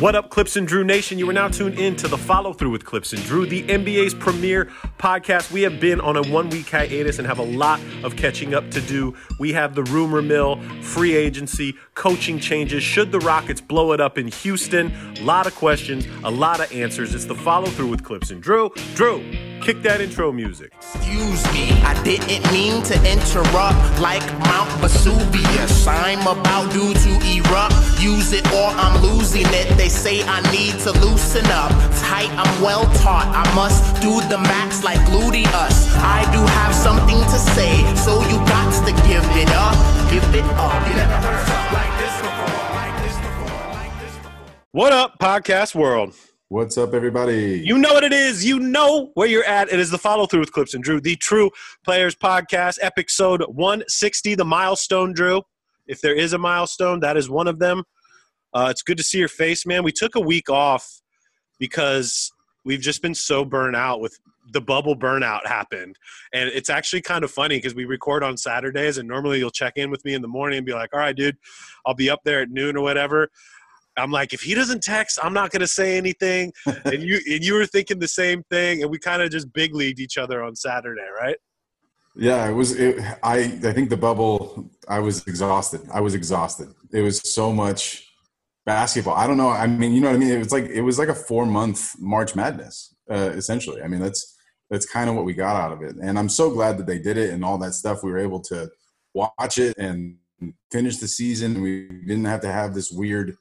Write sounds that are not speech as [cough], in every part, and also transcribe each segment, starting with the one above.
What up, Clipps and Drew Nation? You are now tuned in to the follow through with Clipps and Drew, the NBA's premier podcast. We have been on a one week hiatus and have a lot of catching up to do. We have the rumor mill, free agency, coaching changes. Should the Rockets blow it up in Houston? A lot of questions, a lot of answers. It's the follow through with Clipps and Drew. Drew, kick that intro music. Excuse me, I didn't mean to interrupt like Mount Vesuvius. I'm about due to erupt. Use it or I'm losing it. They say I need to loosen up. Tight, I'm well taught. I must do the max like gluteus. I do have something to say, so you got to give it up. Give it up. You never heard something like this before. Like this before. Like this before. What up, podcast world? What's up, everybody? You know what it is. You know where you're at. It is the follow through with Clipps and Drew, the True Players Podcast, episode 160, the milestone, Drew. If there is a milestone, that is one of them. Uh, it's good to see your face, man. We took a week off because we've just been so burnt out with the bubble burnout happened. And it's actually kind of funny because we record on Saturdays, and normally you'll check in with me in the morning and be like, all right, dude, I'll be up there at noon or whatever. I'm like, if he doesn't text, I'm not gonna say anything. [laughs] and you and you were thinking the same thing, and we kind of just big leagued each other on Saturday, right? Yeah, it was. It, I I think the bubble. I was exhausted. I was exhausted. It was so much basketball. I don't know. I mean, you know what I mean. It was like it was like a four month March Madness, uh, essentially. I mean, that's that's kind of what we got out of it. And I'm so glad that they did it and all that stuff. We were able to watch it and finish the season. We didn't have to have this weird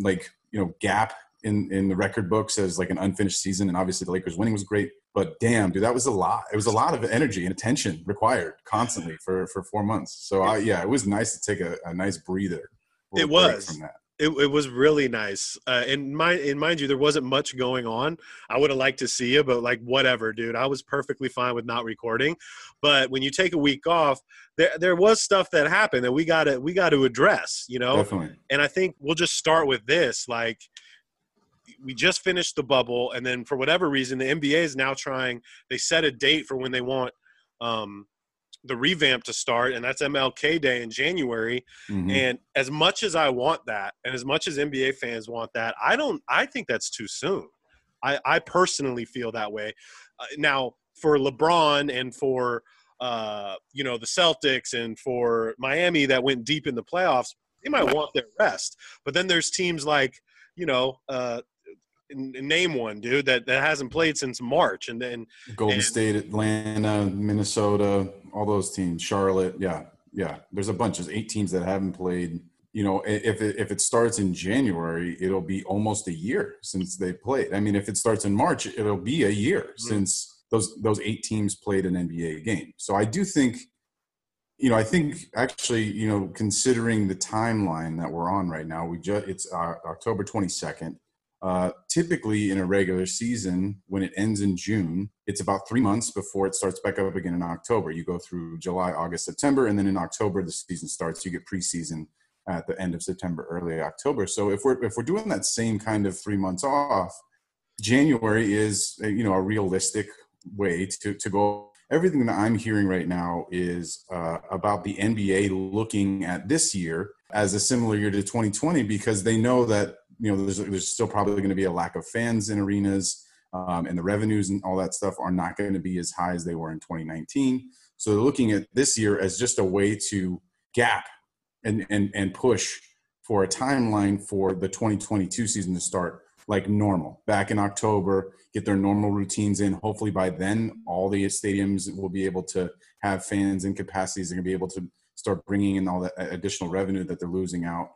like you know gap in in the record books as like an unfinished season. And obviously, the Lakers winning was great. But damn, dude, that was a lot. It was a lot of energy and attention required constantly for for four months. So I, yeah, it was nice to take a, a nice breather. It was. from that. It, it was really nice. Uh, and mind and mind you, there wasn't much going on. I would have liked to see you, but like whatever, dude. I was perfectly fine with not recording. But when you take a week off, there there was stuff that happened that we gotta we got to address. You know, Definitely. and I think we'll just start with this. Like, we just finished the bubble, and then for whatever reason, the NBA is now trying. They set a date for when they want um, the revamp to start, and that's MLK Day in January. Mhm. And as much as I want that, and as much as NBA fans want that, I don't. I think that's too soon. I, I personally feel that way. Uh, now, for LeBron and for uh, you know the Celtics and for Miami that went deep in the playoffs, they might want their rest. But then there's teams like you know. Uh, name one dude that, that hasn't played since March and then Golden and- State, Atlanta, Minnesota, all those teams, Charlotte. Yeah, yeah. There's a bunch. There's eight teams that haven't played. You know, if it, if it starts in January, it'll be almost a year since they played. I mean, if it starts in March, it'll be a year since those those eight teams played an NBA game. So I do think, you know, I think actually, you know, considering the timeline that we're on right now, we just it's uh, October 22nd. Uh, typically, in a regular season, when it ends in June, it's about three months before it starts back up again in October. You go through July, August, September, and then in October the season starts. You get preseason at the end of September, early October. So if we're if we're doing that same kind of three months off, January is uh, you know a realistic way to to go. Everything that I'm hearing right now is uh, about the NBA looking at this year as a similar year to 2020 because they know that you know there's, there's still probably going to be a lack of fans in arenas um, and the revenues and all that stuff are not going to be as high as they were in 2019 so they're looking at this year as just a way to gap and and, and push for a timeline for the 2022 season to start like normal. Back in october get their normal routines in. Hopefully by then all the stadiums will be able to have fans and capacities and be able to start bringing in all that additional revenue that they're losing out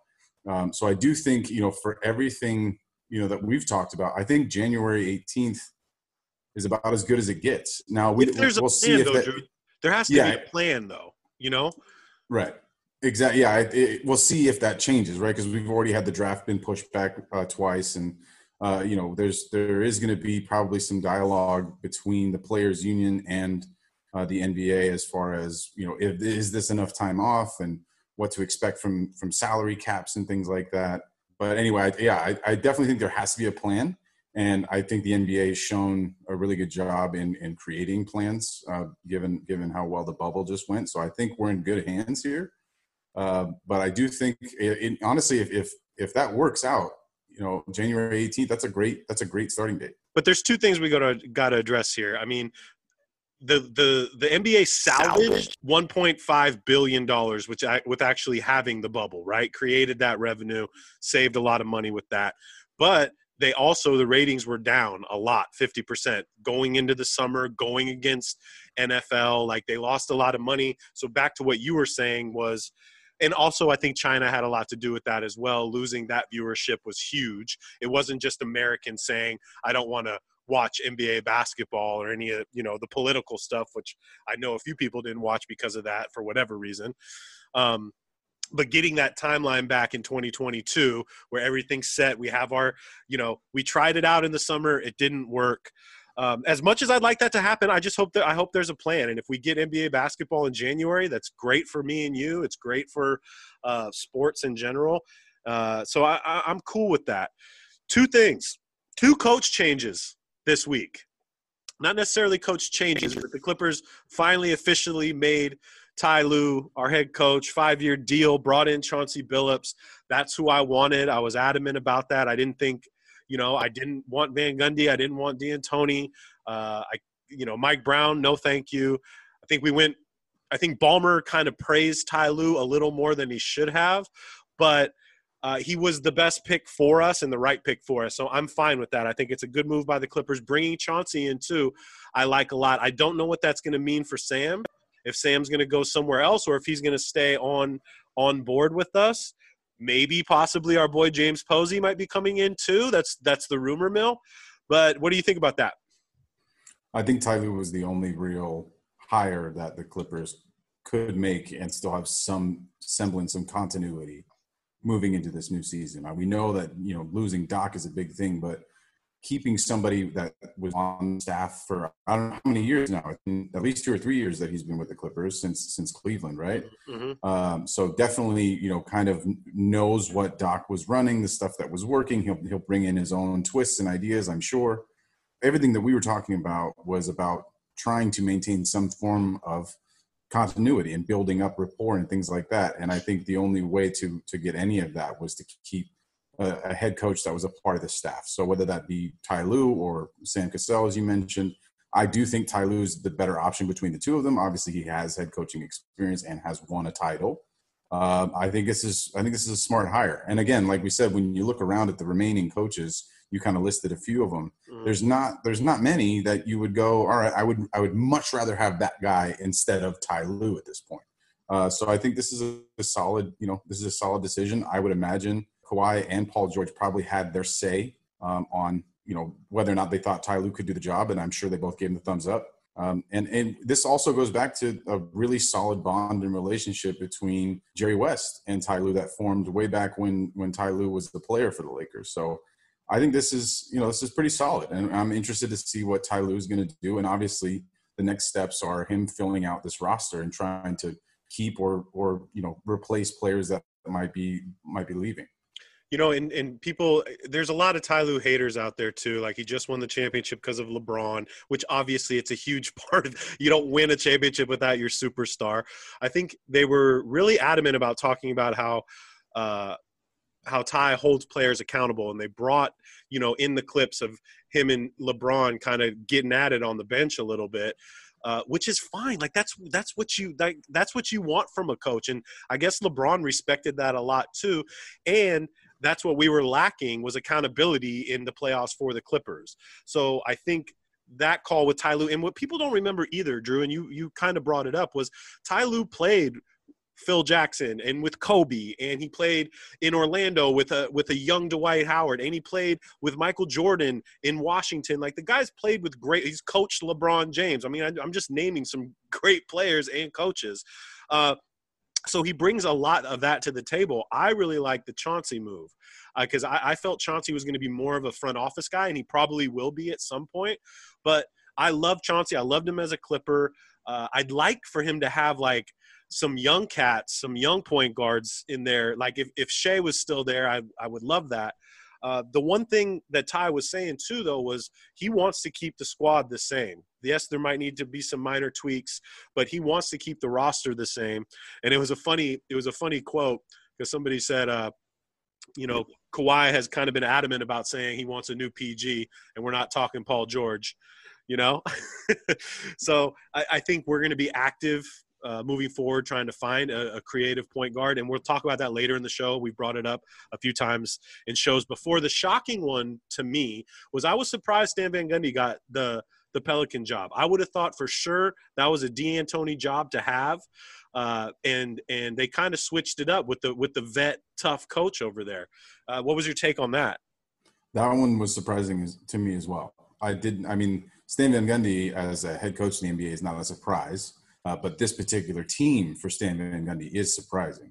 um, so I do think, you know, for everything, you know, that we've talked about, I think January 18th is about as good as it gets. Now we, a we'll plan, see if though, that, Drew, there has to Yeah. be a plan, though. You know, right. Exactly. Yeah. It, it, we'll see if that changes, right? Because we've already had the draft been pushed back uh, twice and, uh, you know, there's, there is going to be probably some dialogue between the players union and uh, the NBA as far as, you know, if, is this enough time off and, what to expect from from salary caps and things like that. But anyway, yeah, I, I definitely think there has to be a plan, and I think the NBA has shown a really good job in in creating plans, uh, given given how well the bubble just went. So I think we're in good hands here. Uh, but I do think, it, it, honestly, if, if if that works out, you know, January 18th, that's a great that's a great starting date. But there's two things we got to got to address here. I mean, the the the NBA salvaged 1.5 billion dollars, which I, with actually having the bubble, right? Created that revenue, saved a lot of money with that. But they also the ratings were down a lot 50% going into the summer going against nfl like they lost a lot of money so back to what you were saying was and also i think china had a lot to do with that as well losing that viewership was huge it wasn't just americans saying i don't want to watch nba basketball or any of you know the political stuff which i know a few people didn't watch because of that for whatever reason. Um, but getting that timeline back in 2022 where everything's set we have our you know we tried it out in the summer it didn't work. Um, as much as i'd like that to happen i just hope that i hope there's a plan. And if we get nba basketball in january that's great for me and you. It's great for uh, sports in general. Uh, so I, I, i'm cool with that. Two things. Two coach changes this week not necessarily coach changes but the clippers finally officially made Ty Lue, our head coach, five year deal, brought in Chauncey Billups. That's who I wanted. I was adamant about that. I didn't think, you know, I didn't want Van Gundy. I didn't want D'Antoni. Uh, I, you know, Mike Brown, no thank you. I think we went, I think Ballmer kind of praised Ty Lue a little more than he should have, but uh, he was the best pick for us and the right pick for us. So I'm fine with that. I think it's a good move by the Clippers. Bringing Chauncey in too, I like a lot. I don't know what that's going to mean for Sam if Sam's going to go somewhere else or if he's going to stay on on board with us. Maybe possibly our boy James Posey might be coming in too. That's that's the rumor mill. But what do you think about that? I think Ty Lue was the only real hire that the Clippers could make and still have some semblance of continuity moving into this new season. We know that you know losing Doc is a big thing, but keeping somebody that was on staff for I don't know how many years now, at least two or three years that he's been with the Clippers since since Cleveland, right? Mm-hmm. Um, so definitely, you know, kind of knows what Doc was running, the stuff that was working. He'll he'll bring in his own twists and ideas, I'm sure. Everything that we were talking about was about trying to maintain some form of continuity and building up rapport and things like that. And I think the only way to to get any of that was to keep a, a, head coach that was a part of the staff. So whether that be Ty Lue or Sam Cassell, as you mentioned, I do think Ty Lue is the better option between the two of them. Obviously, he has head coaching experience and has won a title. Uh, I think this is I think this is a smart hire. And again, like we said, when you look around at the remaining coaches, you kind of listed a few of them. Mm. There's not there's not many that you would go. All right, I would I would much rather have that guy instead of Ty Lue at this point. Uh, so I think this is a, a solid you know this is a solid decision. I would imagine Kawhi and Paul George probably had their say um, on you know whether or not they thought Ty Lue could do the job, and I'm sure they both gave him the thumbs up. Um, and and this also goes back to a really solid bond and relationship between Jerry West and Ty Lue that formed way back when when Ty Lue was the player for the Lakers. So I think this is you know this is pretty solid, and I'm interested to see what Ty Lue is going to do. And obviously, the next steps are him filling out this roster and trying to keep or or you know replace players that might be might be leaving you know, and, and people, there's a lot of Ty Lue haters out there too. Like he just won the championship because of LeBron, which obviously it's a huge [laughs] part of. You don't win a championship without your superstar. I think they were really adamant about talking about how. Uh, how Ty holds players accountable, and they brought you know in the clips of him and LeBron kind of getting at it on the bench a little bit. Uh, which is fine. Like that's that's what you like, that's what you want from a coach, and I guess LeBron respected that a lot too. And that's what we were lacking was accountability in the playoffs for the Clippers. So I think that call with Ty Lue, and what people don't remember either, Drew, and you you kind of brought it up, was Ty Lue played Phil Jackson and with Kobe, and he played in Orlando with a with a young Dwight Howard, and he played with Michael Jordan in Washington. Like the guys played with great. He's coached LeBron James. I mean, I, am just naming some [laughs] great players and coaches. Uh, so he brings a lot of that to the table. I really like the Chauncey move because uh, I, I, felt Chauncey was going to be more of a front office guy, and he probably will be at some point. But I love Chauncey. I loved him as a Clipper. Uh, I'd like for him to have like some young cats, some young point guards in there. Like if, if Shai was still there, I, I would love that. Uh, the one thing that Ty was saying too, though, was he wants to keep the squad the same. Yes, there might need to be some minor tweaks, but he wants to keep the roster the same. And it was a funny, it was a funny quote because somebody said, uh, you know, Kawhi has kind of been adamant about saying he wants a new PG, and we're not talking Paul George, you know. [laughs] so I, I, think we're going to be active uh, moving forward, trying to find a, a, creative point guard, and we'll talk about that later in the show. We brought it up a few times in shows before. The shocking one to me was I was surprised Stan Van Gundy got the the Pelican job. I would have thought for sure that was a D'Antoni job to have, uh, and and they kind of switched it up with the with the vet tough coach over there. Uh, what was your take on that? That one was surprising to me as well. I didn't. I mean, Stan Van Gundy as a head coach in the NBA is not a surprise. Uh, but this particular team for Stan Van Gundy is surprising.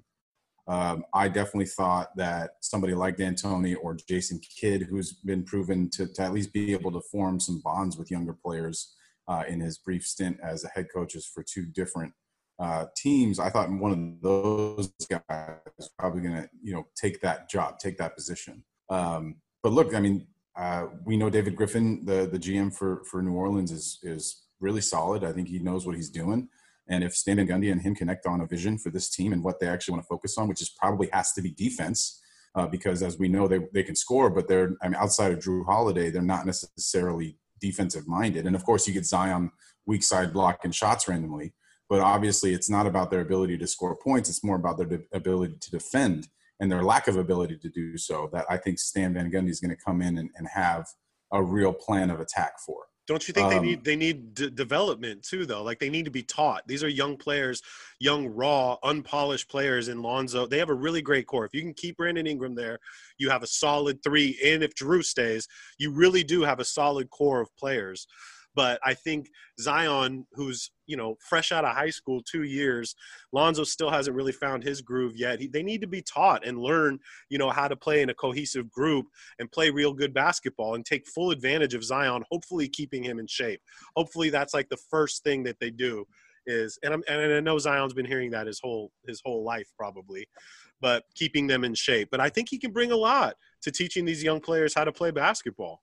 Um, I definitely thought that somebody like D'Antoni or Jason Kidd, who's been proven to, to, at least be able to form some bonds with younger players uh, in his brief stint as a head coaches for two different uh, teams, I thought one of those guys is probably going to, you know, take that job, take that position. Um, but look, I mean, uh, we know David Griffin, the the GM for for New Orleans, is is really solid. I think he knows what he's doing. And if Stan Van Gundy and him connect on a vision for this team and what they actually want to focus on, which is probably has to be defense, uh, because as we know, they, they can score, but they're, I mean, outside of Jrue Holiday, they're not necessarily defensive minded. And of course, you get Zion weak side block and shots randomly, but obviously it's not about their ability to score points. It's more about their de- ability to defend and their lack of ability to do so that I think Stan Van Gundy is going to come in and, and have a real plan of attack for. Don't you think um, they need they need d- development too though? Like they need to be taught. These are young players, young raw, unpolished players in Lonzo. They have a really great core. If you can keep Brandon Ingram there, you have a solid 3 and if Jrue stays, you really do have a solid core of players. But I think Zion, who's you know fresh out of high school, two years, Lonzo still hasn't really found his groove yet. He, they need to be taught and learn, you know, how to play in a cohesive group and play real good basketball and take full advantage of Zion. Hopefully, keeping him in shape. Hopefully, that's like the first thing that they do is and and I know Zion's been hearing that his whole his whole life probably, but keeping them in shape. But I think he can bring a lot to teaching these young players how to play basketball.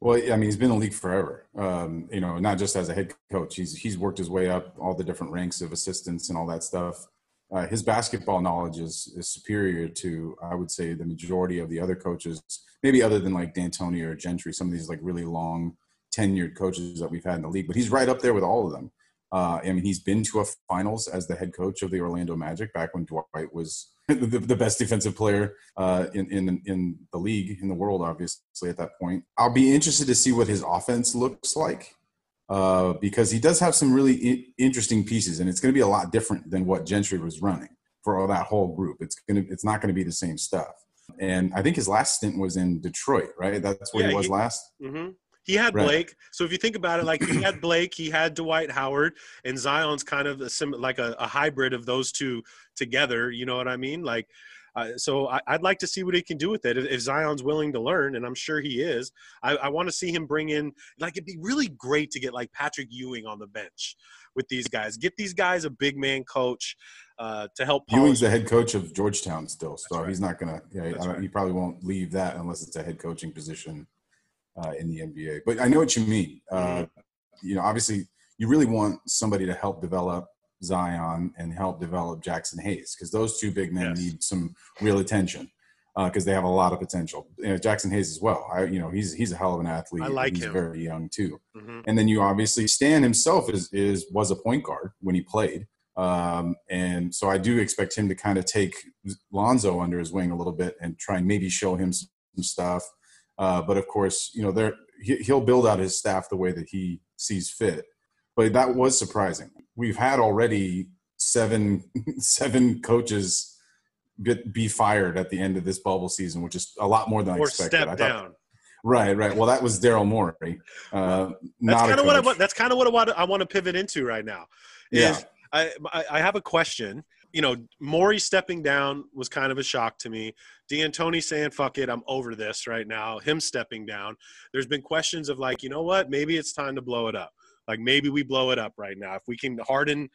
Well, I mean, he's been in the league forever. Um, you know, not just as a head coach. He's he's worked his way up all the different ranks of assistants and all that stuff. Uh, his basketball knowledge is is superior to, I would say, the majority of the other coaches. Maybe other than like D'Antoni or Gentry, some of these like really long tenured coaches that we've had in the league. But he's right up there with all of them. Uh, I mean, he's been to a finals as the head coach of the Orlando Magic back when Dwight was [laughs] the, the, best defensive player uh, in, in in the league in the world, obviously at that point. I'll be interested to see what his offense looks like uh, because he does have some really I- interesting pieces, and it's going to be a lot different than what Gentry was running for all that whole group. It's gonna it's not going to be the same stuff. And I think his last stint was in Detroit, right? That's where yeah, he was he, last. Mm-hmm. He had right. Blake. So if you think about it, like he had [clears throat] Blake, he had Dwight Howard, and Zion's kind of a sim- like a, a hybrid of those two together. You know what I mean? Like, uh, so I, would like to see what he can do with it if, if, Zion's willing to learn, and I'm sure he is. I, I want to see him bring in like it'd be really great to get like Patrick Ewing on the bench with these guys. Get these guys a big man coach uh, to help. Ewing's the head coach of Georgetown still, so right. he's not gonna. Yeah, right. he probably won't leave that unless it's a head coaching position uh, in the NBA. But I know what you mean. Uh, mm-hmm. you know, obviously, you really want somebody to help develop Zion and help develop Jaxson Hayes because those two big men yes. need some real attention because uh, they have a lot of potential. You know, Jaxson Hayes as well. I, you know, he's he's a hell of an athlete. I like he's him. very young too. Mm-hmm. And then you obviously Stan himself is is was a point guard when he played. Um, and so I do expect him to kind of take Lonzo under his wing a little bit and try and maybe show him some stuff uh, but of course, you know, there he, he'll build out his staff the way that he sees fit. But that was surprising. We've had already seven [laughs] seven coaches get, be fired at the end of this bubble season, which is a lot more than or I expected. Step I down. Right, right. Well, that was Daryl Morey. Uh, that's kind of what I want. That's kind of what I want. I want to pivot into right now. Is yeah. I, I have a question you know, Morey stepping down was kind of a shock to me. D'Antoni saying, fuck it, I'm over this right now. Him stepping down. There's been questions of like, you know what, maybe it's time to blow it up. Like maybe we blow it up right now. If we can Harden,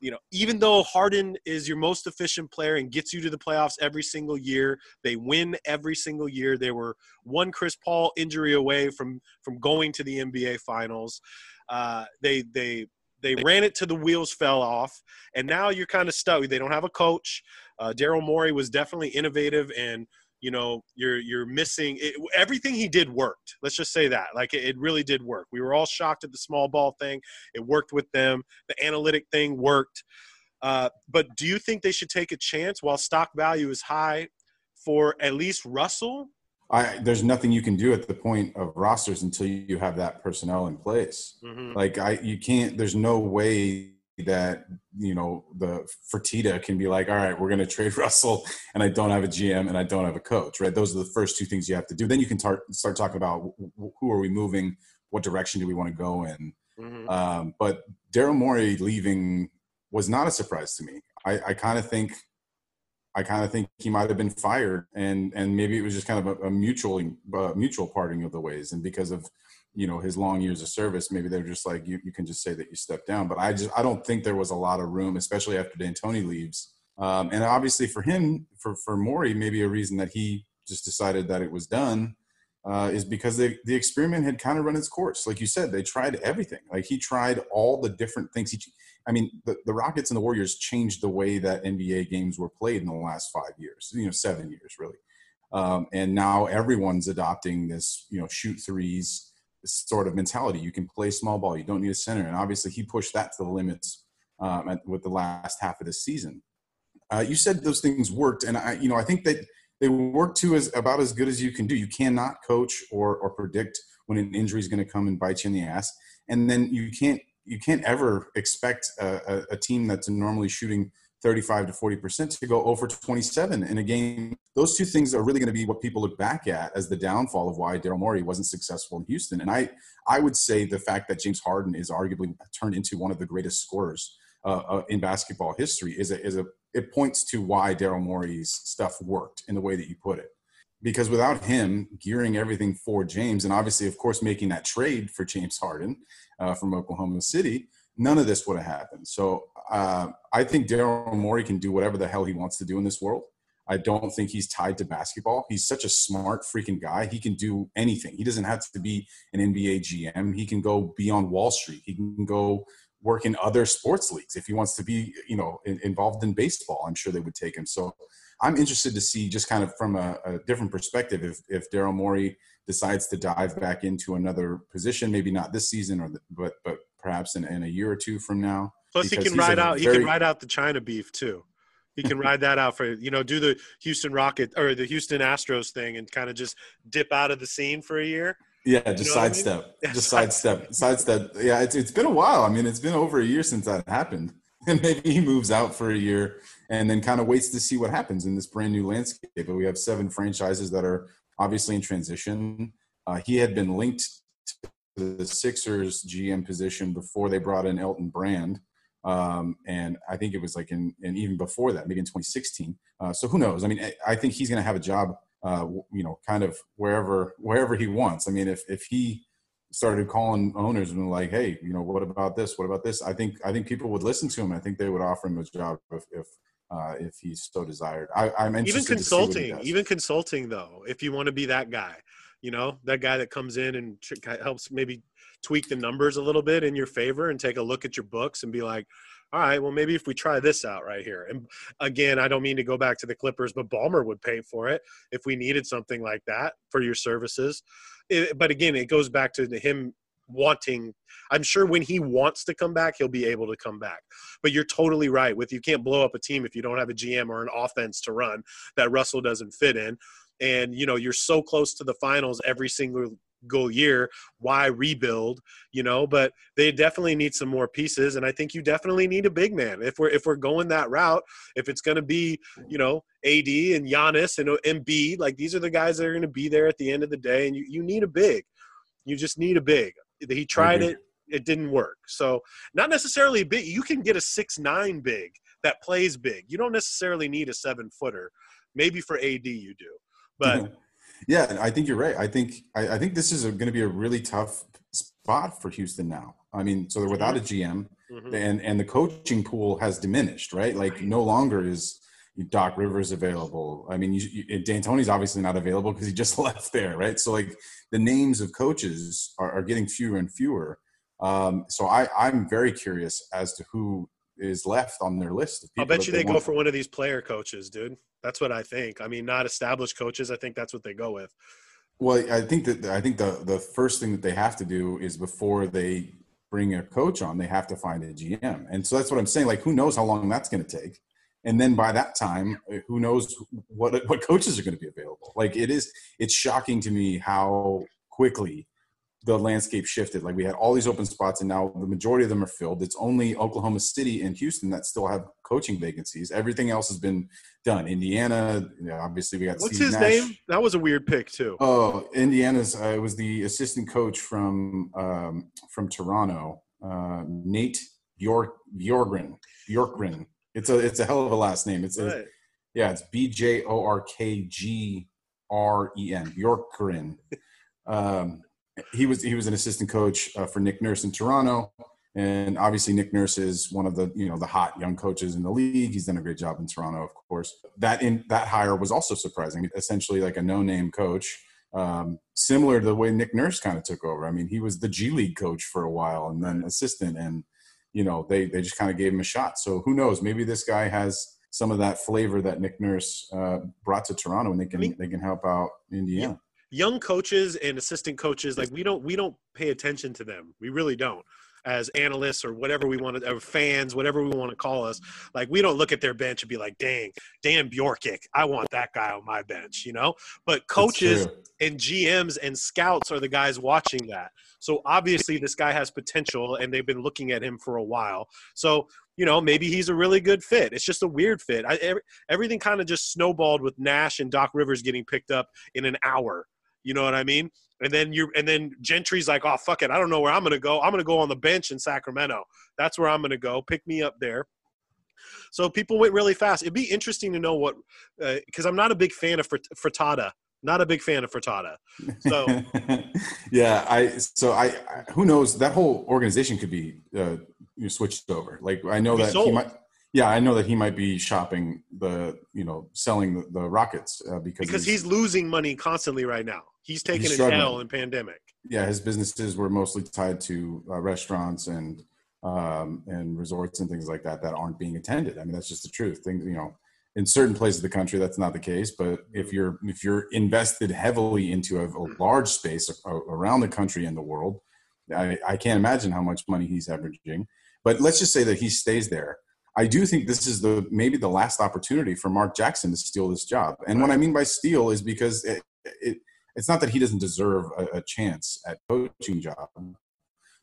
you know, even though Harden is your most efficient player and gets you to the playoffs every single year, they win every single year. They were one Chris Paul injury away from from going to the NBA Finals. Uh, they they they ran it to the wheels fell off, and now you're kind of stuck. They don't have a coach. Uh, Daryl Morey was definitely innovative and you know you're you're missing it, everything he did worked. Let's just say that. Like it, it, really did work. We were all shocked at the small ball thing. It worked with them. The analytic thing worked. Uh, but do you think they should take a chance while stock value is high for at least russell I, there's nothing you can do at the point of rosters until you have that personnel in place. Mm-hmm. Like I, you can't. There's no way that you know the Fertitta can be like, all right, we're going to trade [laughs] Russell, and I don't have a GM and I don't have a coach. Right? Those are the first two things you have to do. Then you can start start talking about who are we moving, what direction do we want to go in. Mm-hmm. Um, but Daryl Morey leaving was not a surprise to me. I, I kind of think I kind of think he might have been fired, and and maybe it was just kind of a, a mutual uh, mutual parting of the ways, and because of you know his long years of service, maybe they're just like you you can just say that you stepped down. But I just I don't think there was a lot of room, especially after D'Antoni leaves, um, and obviously for him for for Morey, maybe a reason that he just decided that it was done uh, is because the the experiment had kind of run its course. Like you said, they tried everything. Like he tried all the different things. He, I mean, the, the Rockets and the Warriors changed the way that NBA games were played in the last five years. You know, seven years really. Um, and now everyone's adopting this, you know, shoot threes sort of mentality. You can play small ball. You don't need a center. And obviously, he pushed that to the limits um, at, with the last half of the season. Uh, you said those things worked, and I, you know, I think that they work to as about as good as you can do. You cannot coach or or predict when an injury is going to come and bite you in the ass, and then you can't you can't ever expect a, a, a team that's normally shooting 35 to 40 percent to go over 27 in a game. Those two things are really going to be what people look back at as the downfall of why Daryl Morey wasn't successful in Houston. And I I would say the fact that James Harden is arguably turned into one of the greatest scorers uh, uh, in basketball history is a is a it points to why Daryl Morey's stuff worked in the way that you put it. Because without him gearing everything for James, and obviously, of course, making that trade for James Harden uh, from Oklahoma City, none of this would have happened. So uh, I think Daryl Morey can do whatever the hell he wants to do in this world. I don't think he's tied to basketball. He's such a smart freaking guy. He can do anything. He doesn't have to be an NBA GM. He can go be on Wall Street. He can go work in other sports leagues. If he wants to be, you know, in, involved in baseball, I'm sure they would take him. So I'm interested to see just kind of from a, a different perspective if, if Daryl Morey decides to dive back into another position, maybe not this season, or the, but but perhaps in, in, a year or two from now. Plus, he can ride out. Very, he can ride out the China beef too. He can ride that out for you know do the Houston Rocket or the Houston Astros thing and kind of just dip out of the scene for a year. Yeah, just you know sidestep. I mean? [laughs] Just sidestep. sidestep. Yeah, it's it's been a while. I mean, it's been over a year since that happened. [laughs] And maybe he moves out for a year and then kind of waits to see what happens in this brand new landscape. But we have seven franchises that are obviously in transition. Uh, he had been linked to the Sixers GM position before they brought in Elton Brand. Um, and I think it was like in, and even before that, maybe in 2016. Uh, so who knows? I mean, I, I think he's going to have a job uh, you know, kind of wherever wherever he wants. I mean, if if he started calling owners and like, hey, you know, what about this? What about this? I think I think people would listen to him. I think they would offer him a job if if uh, if he's so desired. I, I'm even consulting, even consulting though. If you want to be that guy, you know, that guy that comes in and helps maybe tweak the numbers a little bit in your favor and take a look at your books and be like, all right, well, maybe if we try this out right here. And again, I don't mean to go back to the Clippers, but Ballmer would pay for it if we needed something like that for your services. It, but again, it goes back to him wanting i'm sure when he wants to come back he'll be able to come back but you're totally right with you can't blow up a team if you don't have a gm or an offense to run that russell doesn't fit in and you know you're so close to the finals every single goal year why rebuild you know? But they definitely need some more pieces and i think you definitely need a big man. If we're if we're going that route if it's going to be you know ad and Giannis and Embiid like these are the guys that are going to be there at the end of the day and you, you need a big. You just need a big. He tried it it didn't work. So not necessarily big you can get a six nine big that plays big. You don't necessarily need a seven footer. Maybe for ad you do. But Yeah, I think you're right. I think I, I think this is going to be a really tough spot for Houston now. I mean, so they're without a GM, mm-hmm. and and the coaching pool has diminished, right? Like right. no longer is Doc Rivers available. I mean, you, you, D'Antoni's obviously not available because he just [laughs] left there, right? So like the names of coaches are, are getting fewer and fewer. Um, so I, I'm very curious as to who is left on their list. I'll bet you they, they go for one of these player coaches, dude. That's what I think. I mean, not established coaches. I think that's what they go with. Well, I think that I think the the first thing that they have to do is before they bring a coach on, they have to find a GM, and so that's what I'm saying. Like, who knows how long that's going to take? And then by that time, who knows what what coaches are going to be available? Like, it is it's shocking to me how quickly the landscape shifted. Like we had all these open spots, and now the majority of them are filled. It's only Oklahoma City and Houston that still have coaching vacancies. Everything else has been done. Indiana, you know, obviously, we got. What's Steve his Nash. name? That was a weird pick too. Oh, Indiana's. Uh, it was the assistant coach from um, from Toronto, uh, Nate Bjorkgren. Bjorkgren. It's a it's a hell of a last name. It's right. a, yeah, it's B J O R K G R E N Bjorkgren. [laughs] Um, he was he was an assistant coach uh, for Nick Nurse in Toronto, and obviously Nick Nurse is one of the you know the hot young coaches in the league. He's done a great job in Toronto, of course. That in that hire was also surprising. Essentially, like a no name coach, um, similar to the way Nick Nurse kind of took over. I mean, he was the G League coach for a while and then assistant, and you know they they just kind of gave him a shot. So who knows? Maybe this guy has some of that flavor that Nick Nurse uh, brought to Toronto, and they can I mean, they can help out Indiana. Yeah young coaches and assistant coaches like we don't we don't pay attention to them we really don't as analysts or whatever we want to or fans whatever we want to call us like we don't look at their bench and be like dang dan bjorkic i want that guy on my bench you know but coaches and gms and scouts are the guys watching that so obviously this guy has potential and they've been looking at him for a while so you know, maybe he's a really good fit. It's just a weird fit. I, every, everything kind of just snowballed with Nash and Doc Rivers getting picked up in an hour. You know what I mean? And then you and then Gentry's like, oh fuck it, I don't know where I'm gonna go. I'm gonna go on the bench in Sacramento. That's where I'm gonna go. Pick me up there. So people went really fast. It'd be interesting to know what, because uh, I'm not a big fan of Fertitta. Not a big fan of Fertitta. So [laughs] yeah, I so I, I, who knows that whole organization could be uh, switched over. Like I know that sold. he might yeah, I know that he might be shopping the, you know, selling the, the rockets uh, because because he's, he's, losing money constantly right now. He's taking he's an L in pandemic. Yeah, his businesses were mostly tied to uh, restaurants and um, and resorts and things like that that aren't being attended. I mean, that's just the truth. Things, you know, in certain places of the country, that's not the case. But if you're if you're invested heavily into a, a large space around the country and the world, I, I can't imagine how much money he's averaging. But let's just say that he stays there I do think this is the maybe the last opportunity for Mark Jackson to steal this job. And what I mean by steal is because it, it, it's not that he doesn't deserve a, a chance at coaching job,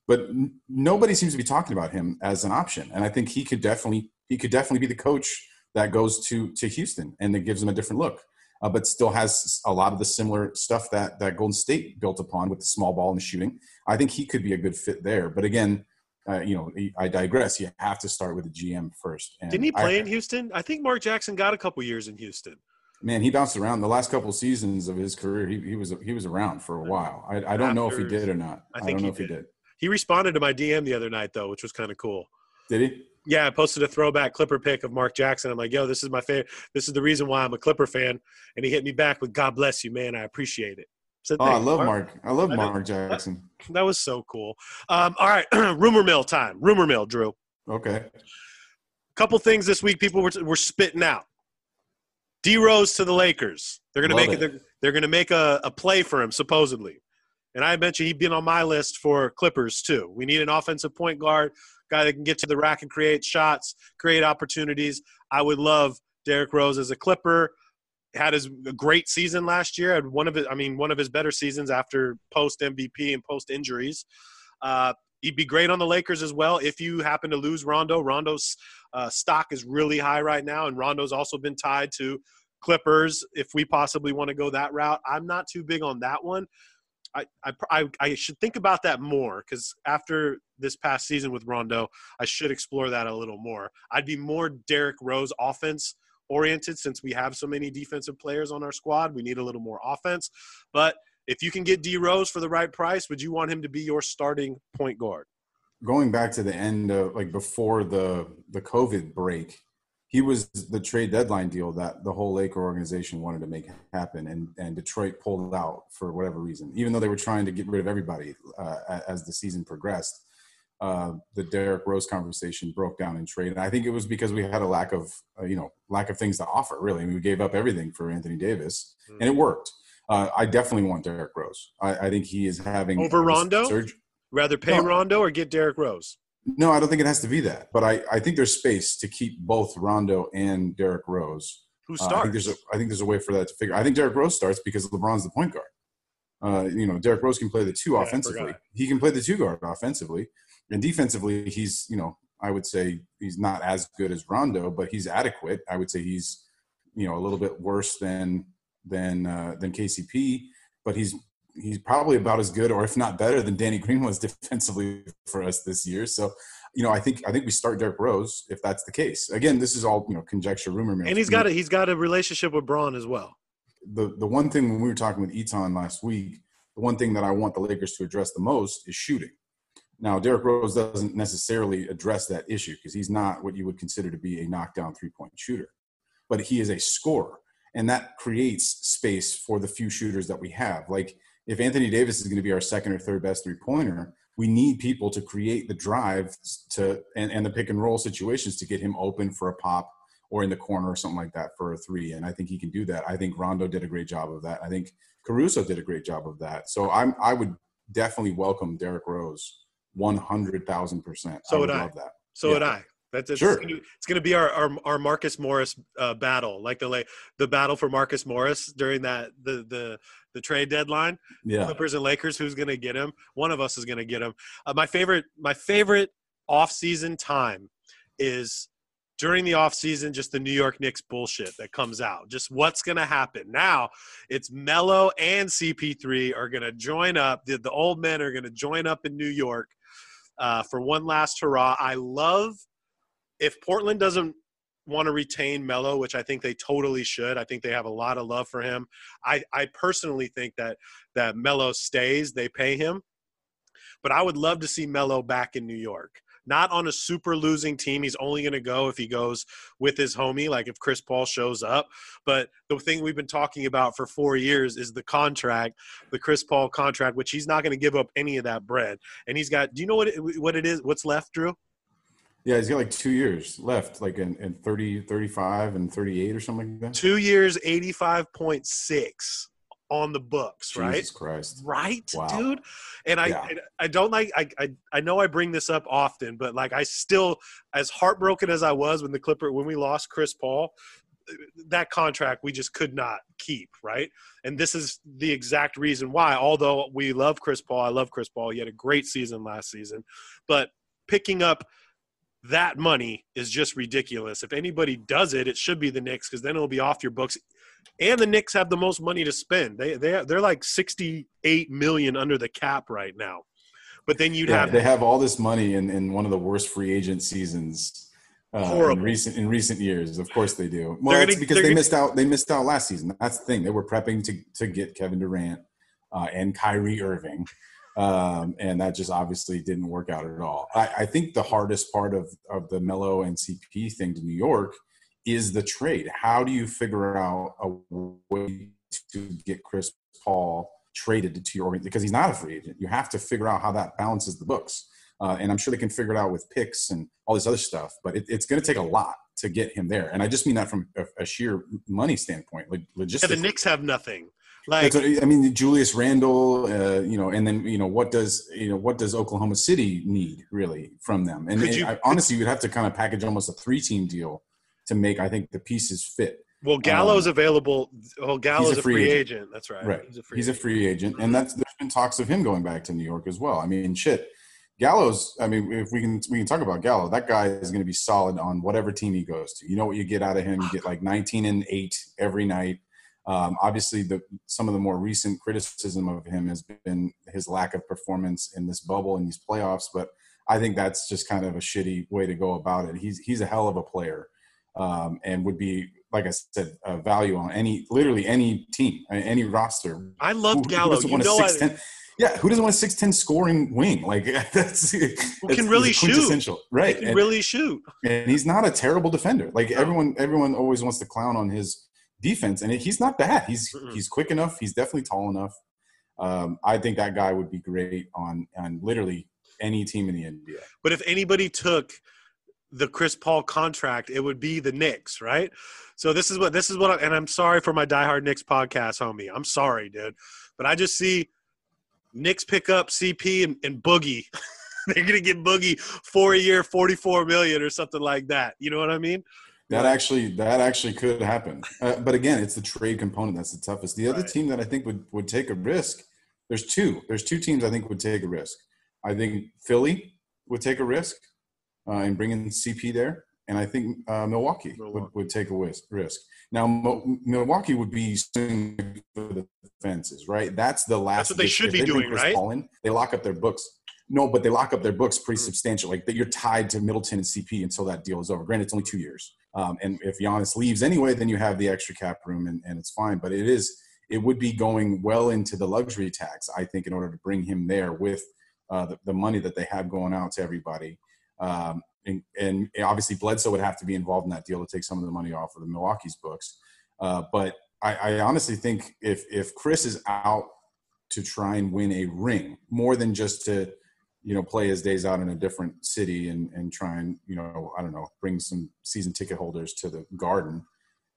but n- nobody seems to be talking about him as an option. And I think he could definitely he could definitely be the coach that goes to to Houston and that gives him a different look. Uh, but still has a lot of the similar stuff that that Golden State built upon with the small ball and the shooting. I think he could be a good fit there. But again, uh, you know, I digress. You have to start with the GM first. And Didn't he play I, in Houston? I think Mark Jackson got a couple years in Houston. Man, he bounced around the last couple seasons of his career. He, he was he was around for a while. I, I don't After, know if he did or not. I, think I don't know he if he did. He responded to my DM the other night though, which was kind of cool. Did he? Yeah, I posted a throwback Clipper pick of Mark Jackson. I'm like, yo, this is my favorite. This is the reason why I'm a Clipper fan. And he hit me back with, God bless you, man. I appreciate it. So oh, I love Mark. Mark. I love I Mark Jackson. [laughs] That, was so cool. Um, all right, [clears throat] rumor mill time. Rumor mill, Drew. Okay. A Couple things this week. People were were spitting out. D Rose to the Lakers. They're gonna love make it. They're, they're, gonna make a, a play for him supposedly. And I mentioned he'd been on my list for Clippers too. We need an offensive point guard, guy that can get to the rack and create shots, create opportunities. I would love Derrick Rose as a Clipper had his great season last year. Had one of his, I mean, one of his better seasons after post MVP and post injuries. Uh, he'd be great on the Lakers as well. If you happen to lose Rondo, Rondo's uh, stock is really high right now, and Rondo's also been tied to Clippers. If we possibly want to go that route, I'm not too big on that one. I, I, I should think about that more because after this past season with Rondo, I should explore that a little more. I'd be more Derrick Rose offense oriented since we have so many defensive players on our squad. We need a little more offense. But if you can get D Rose for the right price, would you want him to be your starting point guard? Going back to the end of like before the the COVID break, he was the trade deadline deal that the whole Laker organization wanted to make happen, and and Detroit pulled out for whatever reason. Even though they were trying to get rid of everybody uh, as the season progressed, uh, the Derrick Rose conversation broke down in trade. And I think it was because we had a lack of, uh, you know, lack of things to offer. Really, I mean, we gave up everything for Anthony Davis, mm. and it worked. Uh, I definitely want Derrick Rose. I, I, think he is having over Rondo. Surge. Rather pay no. Rondo or get Derrick Rose. No, I don't think it has to be that. But I, I think there's space to keep both Rondo and Derrick Rose. Who starts? Uh, I think there's a I think there's a way for that to figure. I think Derrick Rose starts because LeBron's the point guard. Uh, you know, Derrick Rose can play the two yeah, offensively. He can play the two guard offensively, and defensively, he's you know I would say he's not as good as Rondo, but he's adequate. I would say he's you know a little bit worse than than uh, than KCP, but he's he's probably about as good, or if not better, than Danny Green was [laughs] defensively for us this year. So, you know, I think I think we start Derrick Rose if that's the case. Again, this is all you know conjecture, rumor mill. And he's got a he's got a relationship with Bron as well. The the one thing when we were talking with Eton last week, the one thing that I want the Lakers to address the most is shooting. Now, Derrick Rose doesn't necessarily address that issue because he's not what you would consider to be a knockdown three point shooter, but he is a scorer. And that creates space for the few shooters that we have. Like, if Anthony Davis is going to be our second or third best three pointer, we need people to create the drive to and, and the pick and roll situations to get him open for a pop or in the corner or something like that for a three. And I think he can do that. I think Rondo did a great job of that. I think Caruso did a great job of that. So I'm I would definitely welcome Derrick Rose one hundred thousand percent. So I would, would I. Love that. So yeah. would I. That's it's, sure. It's going to be our our, our Marcus Morris uh, battle, like the the battle for Marcus Morris during that the the the trade deadline. Yeah. Clippers and Lakers. Who's going to get him? One of us is going to get him. Uh, my favorite my favorite off season time is during the offseason, just the New York Knicks bullshit that comes out. Just what's going to happen. Now, it's Melo and CP3 are going to join up. The, the old men are going to join up in New York uh, for one last hurrah. I love if Portland doesn't want to retain Melo, which I think they totally should. I think they have a lot of love for him. I, I personally think that that Melo stays, they pay him. But I would love to see Melo back in New York not on a super losing team. He's only going to go if he goes with his homie, like if Chris Paul shows up. But the thing we've been talking about for four years is the contract, the Chris Paul contract, which he's not going to give up any of that bread. And he's got, do you know what it, what it is? What's left, Drew? Yeah, he's got like two years left, like in, in 30, 35 and 38 or something like that. Two years, 85.6 on the books, Jesus right? Jesus Christ. Right, wow. dude. And I, yeah. I, I don't like I, I I know I bring this up often, but like I still as heartbroken as I was when the Clipper when we lost Chris Paul, that contract we just could not keep, right? And this is the exact reason why. Although we love Chris Paul, I love Chris Paul. He had a great season last season, but picking up that money is just ridiculous. If anybody does it, it should be the Knicks because then it'll be off your books and the Knicks have the most money to spend. They they they're like sixty eight million under the cap right now. But then you'd yeah, have they have all this money in, in one of the worst free agent seasons uh, in recent in recent years. Of course they do. Well, it's because they gonna, missed out. They missed out last season. That's the thing. They were prepping to to get Kevin Durant uh, and Kyrie Irving. Um, and that just obviously didn't work out at all. I, I think the hardest part of, of the Melo and CP thing to New York is the trade. How do you figure out a way to get Chris Paul traded to your organization? Because he's not a free agent. You have to figure out how that balances the books. Uh, and I'm sure they can figure it out with picks and all this other stuff. But it, it's going to take a lot to get him there. And I just mean that from a, a sheer money standpoint, like logistics. Yeah, the Knicks have nothing. Like I mean, Julius Randle, uh, you know, and then you know what does you know what does Oklahoma City need really from them? And, you, I, honestly, you'd have to kind of package almost a three-team deal to make I think the pieces fit. Well, Gallo's um, available. Well, Gallo's a free, a free agent. agent. That's right. Right. He's a free, he's agent. A free agent, and that's there's been talks of him going back to New York as well. I mean, shit. Gallo's. I mean, if we can we can talk about Gallo, that guy is going to be solid on whatever team he goes to. You know what you get out of him? You get like 19 and eight every night. Um, obviously, the some of the more recent criticism of him has been his lack of performance in this bubble and these playoffs. But I think that's just kind of a shitty way to go about it. He's he's a hell of a player um, and would be like I said, a value on any literally any team, any roster. I love Gallo. Who you know I, yeah, who doesn't want a six ten scoring wing? Like [laughs] that's who can really shoot, right? He can and, really shoot, and he's not a terrible defender. Like everyone, everyone always wants to clown on his defense, and he's not bad. He's mm he's quick enough. He's definitely tall enough. Um, I think that guy would be great on on literally any team in the NBA. But if anybody took the Chris Paul contract, it would be the Knicks, right? So this is what this is what, I, and I'm sorry for my diehard Knicks podcast, homie. I'm sorry, dude, but I just see Knicks pick up CP and, and Boogie. [laughs] They're gonna get Boogie for a year, 44 million or something like that. You know what I mean? That actually that actually could happen, uh, but again, it's the trade component that's the toughest. The other Right. team that I think would would take a risk. There's two. There's two teams I think would take a risk. I think Philly would take a risk uh, in bringing CP there, and I think uh, Milwaukee, Would, Milwaukee. would take a risk. Now, Mo- Milwaukee would be swinging for the fences, right? That's the last. what they should If be they doing, right? They lock up their books. No, but they lock up their books pretty Mm. substantial. Like that, you're tied to Middleton and CP until that deal is over. Granted, it's only two years. Um, and if Giannis leaves anyway, then you have the extra cap room, and, and it's fine. But it is it would be going well into the luxury tax, I think, in order to bring him there with uh, the, the money that they have going out to everybody. Um, and, and obviously, Bledsoe would have to be involved in that deal to take some of the money off of the Milwaukee's books. Uh, but I, I honestly think if if Chris is out to try and win a ring, more than just to you know play his days out in a different city and and try and you know I don't know bring some season ticket holders to the Garden.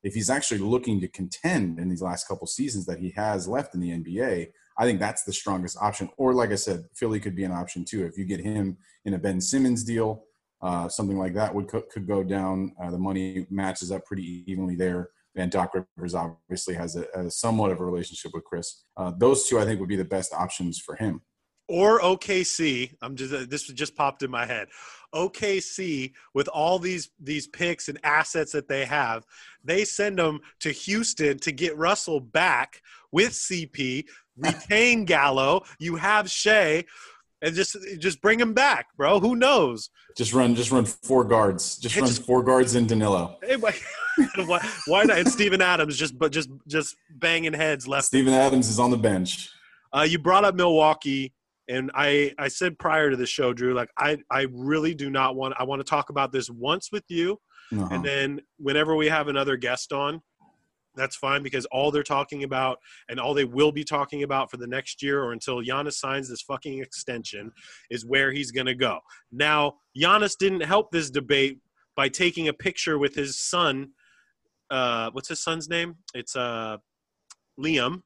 If he's actually looking to contend in these last couple seasons that he has left in the NBA, I think that's the strongest option. Or like I said, Philly could be an option too. If you get him in a Ben Simmons deal, uh, something like that would could, go down. Uh, the money matches up pretty evenly there. And Doc Rivers obviously has a, a somewhat of a relationship with Chris. Uh, those two, I think, would be the best options for him. or OKC. I'm just uh, this just popped in my head. OKC with all these these picks and assets that they have, they send them to Houston to get Russell back with CP, retain Gallo. You have Shai, and just just bring him back, bro. Who knows? Just run, just run four guards. Just Yeah, run just- four guards in Danilo. Hey, why, [laughs] why, why not? And Steven Adams just but just just banging heads left Steven Adams is on the bench. Uh, you brought up Milwaukee, and I I said prior to the show, Drew, like I I really do not want I want to talk about this once with you, Uh-huh. and then whenever we have another guest on, that's fine because all they're talking about and all they will be talking about for the next year or until Giannis signs this fucking extension is where he's gonna go. Now, Giannis didn't help this debate by taking a picture with his son. Uh, what's his son's name? It's uh, Liam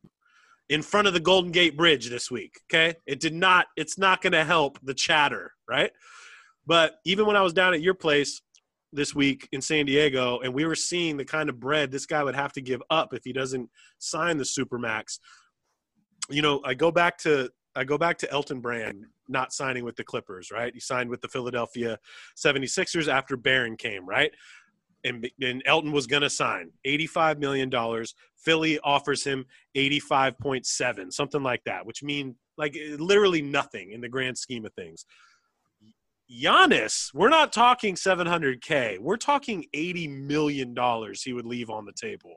in front of the Golden Gate Bridge this week. Okay, it did not. It's not going to help the chatter, right? But even when I was down at your place this week in San Diego, and we were seeing the kind of bread this guy would have to give up if he doesn't sign the supermax. You know, I go back to I go back to Elton Brand not signing with the Clippers, right? He signed with the Philadelphia 76ers after Baron came, right? And, and Elton was going to sign $85 million. Philly offers him 85.7, something like that, which mean like literally nothing in the grand scheme of things. Giannis, we're not talking 700K. We're talking $80 million he would leave on the table.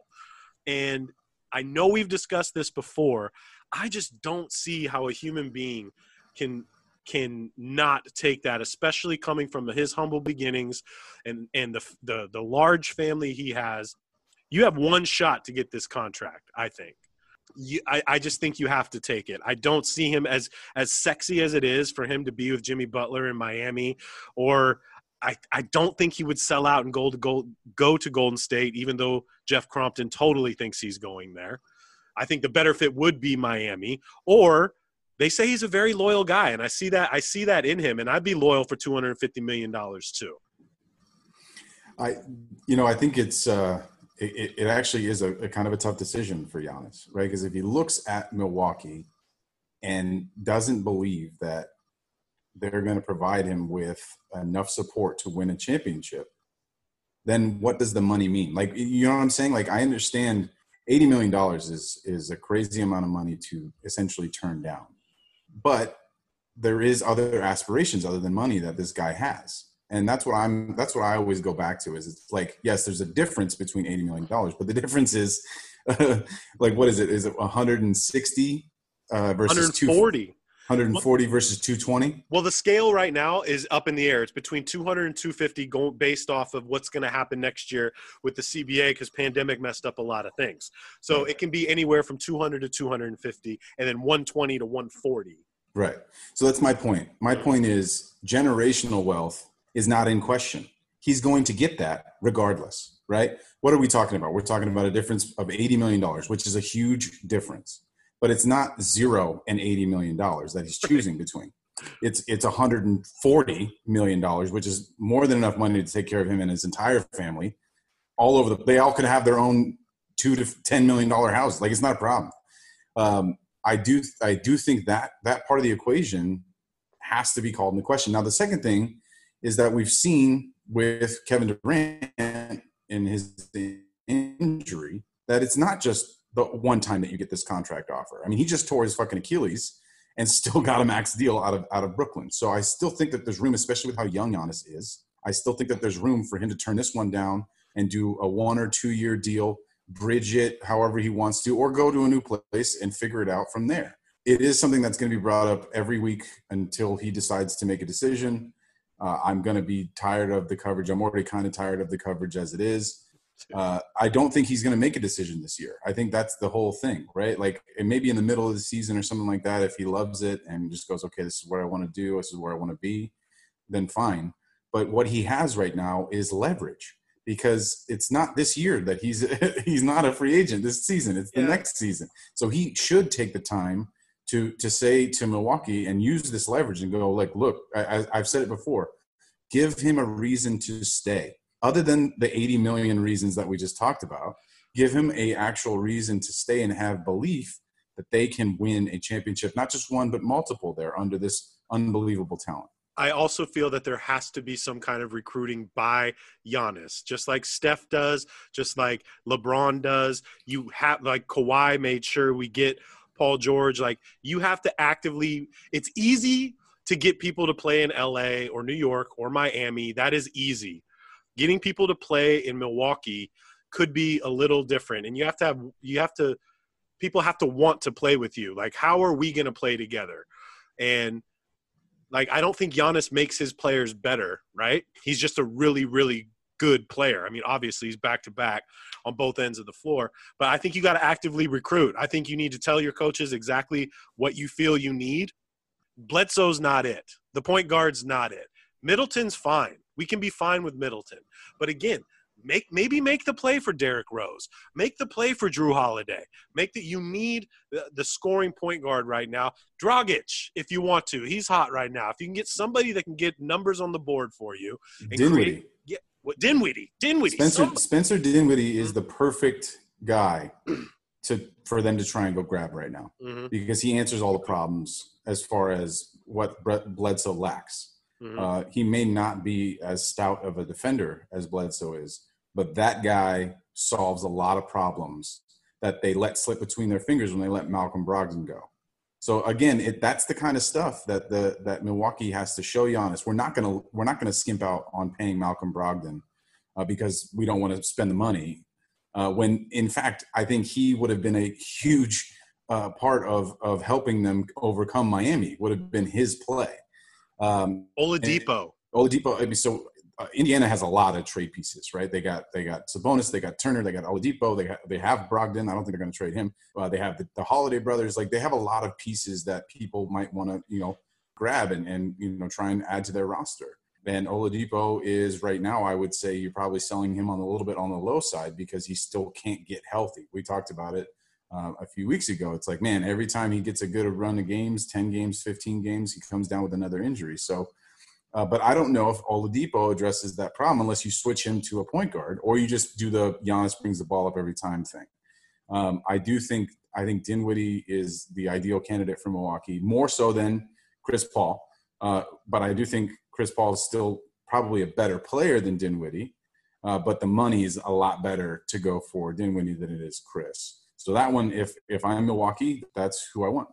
And I know we've discussed this before. I just don't see how a human being can can not take that, especially coming from his humble beginnings and and the the the large family he has. You have one shot to get this contract, I think. You, I, I just think you have to take it. I don't see him as as sexy as it is for him to be with Jimmy Butler in Miami, or I, I don't think he would sell out and go to go, go to Golden State, even though Jeff Crompton totally thinks he's going there. I think the better fit would be Miami, or they say he's a very loyal guy, and I see that I see that in him, and I'd be loyal for two hundred and fifty million dollars too. I, you know, I think it's uh, it, it- actually is a, a kind of a tough decision for Giannis, right? Because if he looks at Milwaukee and doesn't believe that they're going to provide him with enough support to win a championship, then what does the money mean? Like, you know what I'm saying? Like, I understand eighty million dollars is is a crazy amount of money to essentially turn down, but there is other aspirations other than money that this guy has and that's what i'm that's what i always go back to is it's like yes there's a difference between 80 million dollars but the difference is [laughs] like what is it is it 160 uh versus 140. 140 versus 220 Well, the scale right now is up in the air. It's between 200 and 250 go, based off of what's going to happen next year with the CBA because pandemic messed up a lot of things. So it can be anywhere from 200 to 250 and then 120 to 140. Right. So that's my point. My point is generational wealth is not in question. He's going to get that regardless, right? What are we talking about? We're talking about a difference of $80 million, which is a huge difference. But it's not zero and $80 million that he's choosing between. It's it's 140 million dollars, which is more than enough money to take care of him and his entire family. All over the, they all could have their own two to ten million dollar house. Like it's not a problem. Um, I do I do think that that part of the equation has to be called into question. Now the second thing is that we've seen with Kevin Durant in his injury that it's not just the one time that you get this contract offer. I mean, he just tore his fucking Achilles and [laughs] still got a max deal out of out of Brooklyn. So I still think that there's room, especially with how young Giannis is. I still think that there's room for him to turn this one down and do a one or two year deal bridge it however he wants to, or go to a new place and figure it out from there. It is something that's going to be brought up every week until he decides to make a decision. Uh, I'm going to be tired of the coverage. I'm already kind of tired of the coverage as it is. Uh, I don't think he's going to make a decision this year. I think that's the whole thing, right? Like, it may be in the middle of the season or something like that. If he loves it and just goes, okay, this is what I want to do, this is where I want to be, then fine. But what he has right now is leverage because it's not this year that he's [laughs] he's not a free agent this season it's the yeah. next season so he should take the time to to say to milwaukee and use this leverage and go like look I, i've said it before give him a reason to stay other than the 80 million reasons that we just talked about give him a actual reason to stay and have belief that they can win a championship not just one but multiple there under this unbelievable talent I also feel that there has to be some kind of recruiting by Giannis, just like Steph does, just like LeBron does. You have like Kawhi made sure we get Paul George. Like you have to actively. It's easy to get people to play in LA or New York or Miami. That is easy. Getting people to play in Milwaukee could be a little different, and you have to have you have to people have to want to play with you. Like how are we going to play together? And like I don't think Giannis makes his players better, right? He's just a really, really good player. I mean, obviously he's back to back on both ends of the floor, but I think you got to actively recruit. I think you need to tell your coaches exactly what you feel you need. Bledsoe's not it. The point guard's not it. Middleton's fine. We can be fine with Middleton. But again, make maybe make the play for Derrick Rose. Make the play for Jrue Holiday. Make that you need the, the, scoring point guard right now. Dragic, if you want to, he's hot right now. If you can get somebody that can get numbers on the board for you, and Dinwiddie. Create, yeah, what Dinwiddie, Dinwiddie. Spencer, Spencer Dinwiddie is the perfect guy to for them to try and go grab right now mm-hmm. because he answers all the problems as far as what Brett Bledsoe lacks. Mm-hmm. Uh, he may not be as stout of a defender as Bledsoe is, but that guy solves a lot of problems that they let slip between their fingers when they let Malcolm Brogdon go. So again, it, that's the kind of stuff that the that Milwaukee has to show Giannis. We're not gonna we're not gonna skimp out on paying Malcolm Brogdon uh, because we don't want to spend the money. Uh, when in fact, I think he would have been a huge uh, part of of helping them overcome Miami. Would have been his play. Um, Oladipo. Oladipo. I mean, so uh, Indiana has a lot of trade pieces, right? They got they got Sabonis, they got Turner, they got Oladipo, they got, they have Brogdon. I don't think they're going to trade him. Uh, they have the, the, Holiday brothers. Like they have a lot of pieces that people might want to you know grab and and you know try and add to their roster. And Oladipo is right now, I would say you're probably selling him on a little bit on the low side because he still can't get healthy. We talked about it uh, a few weeks ago. It's like, man, every time he gets a good run of games, 10 games, 15 games, he comes down with another injury. So, uh, but I don't know if Oladipo addresses that problem unless you switch him to a point guard or you just do the Giannis brings the ball up every time thing. Um, I do think I think Dinwiddie is the ideal candidate for Milwaukee, more so than Chris Paul. Uh, but I do think Chris Paul is still probably a better player than Dinwiddie. Uh, but the money is a lot better to go for Dinwiddie than it is Chris. So that one, if if I'm Milwaukee, that's who I want.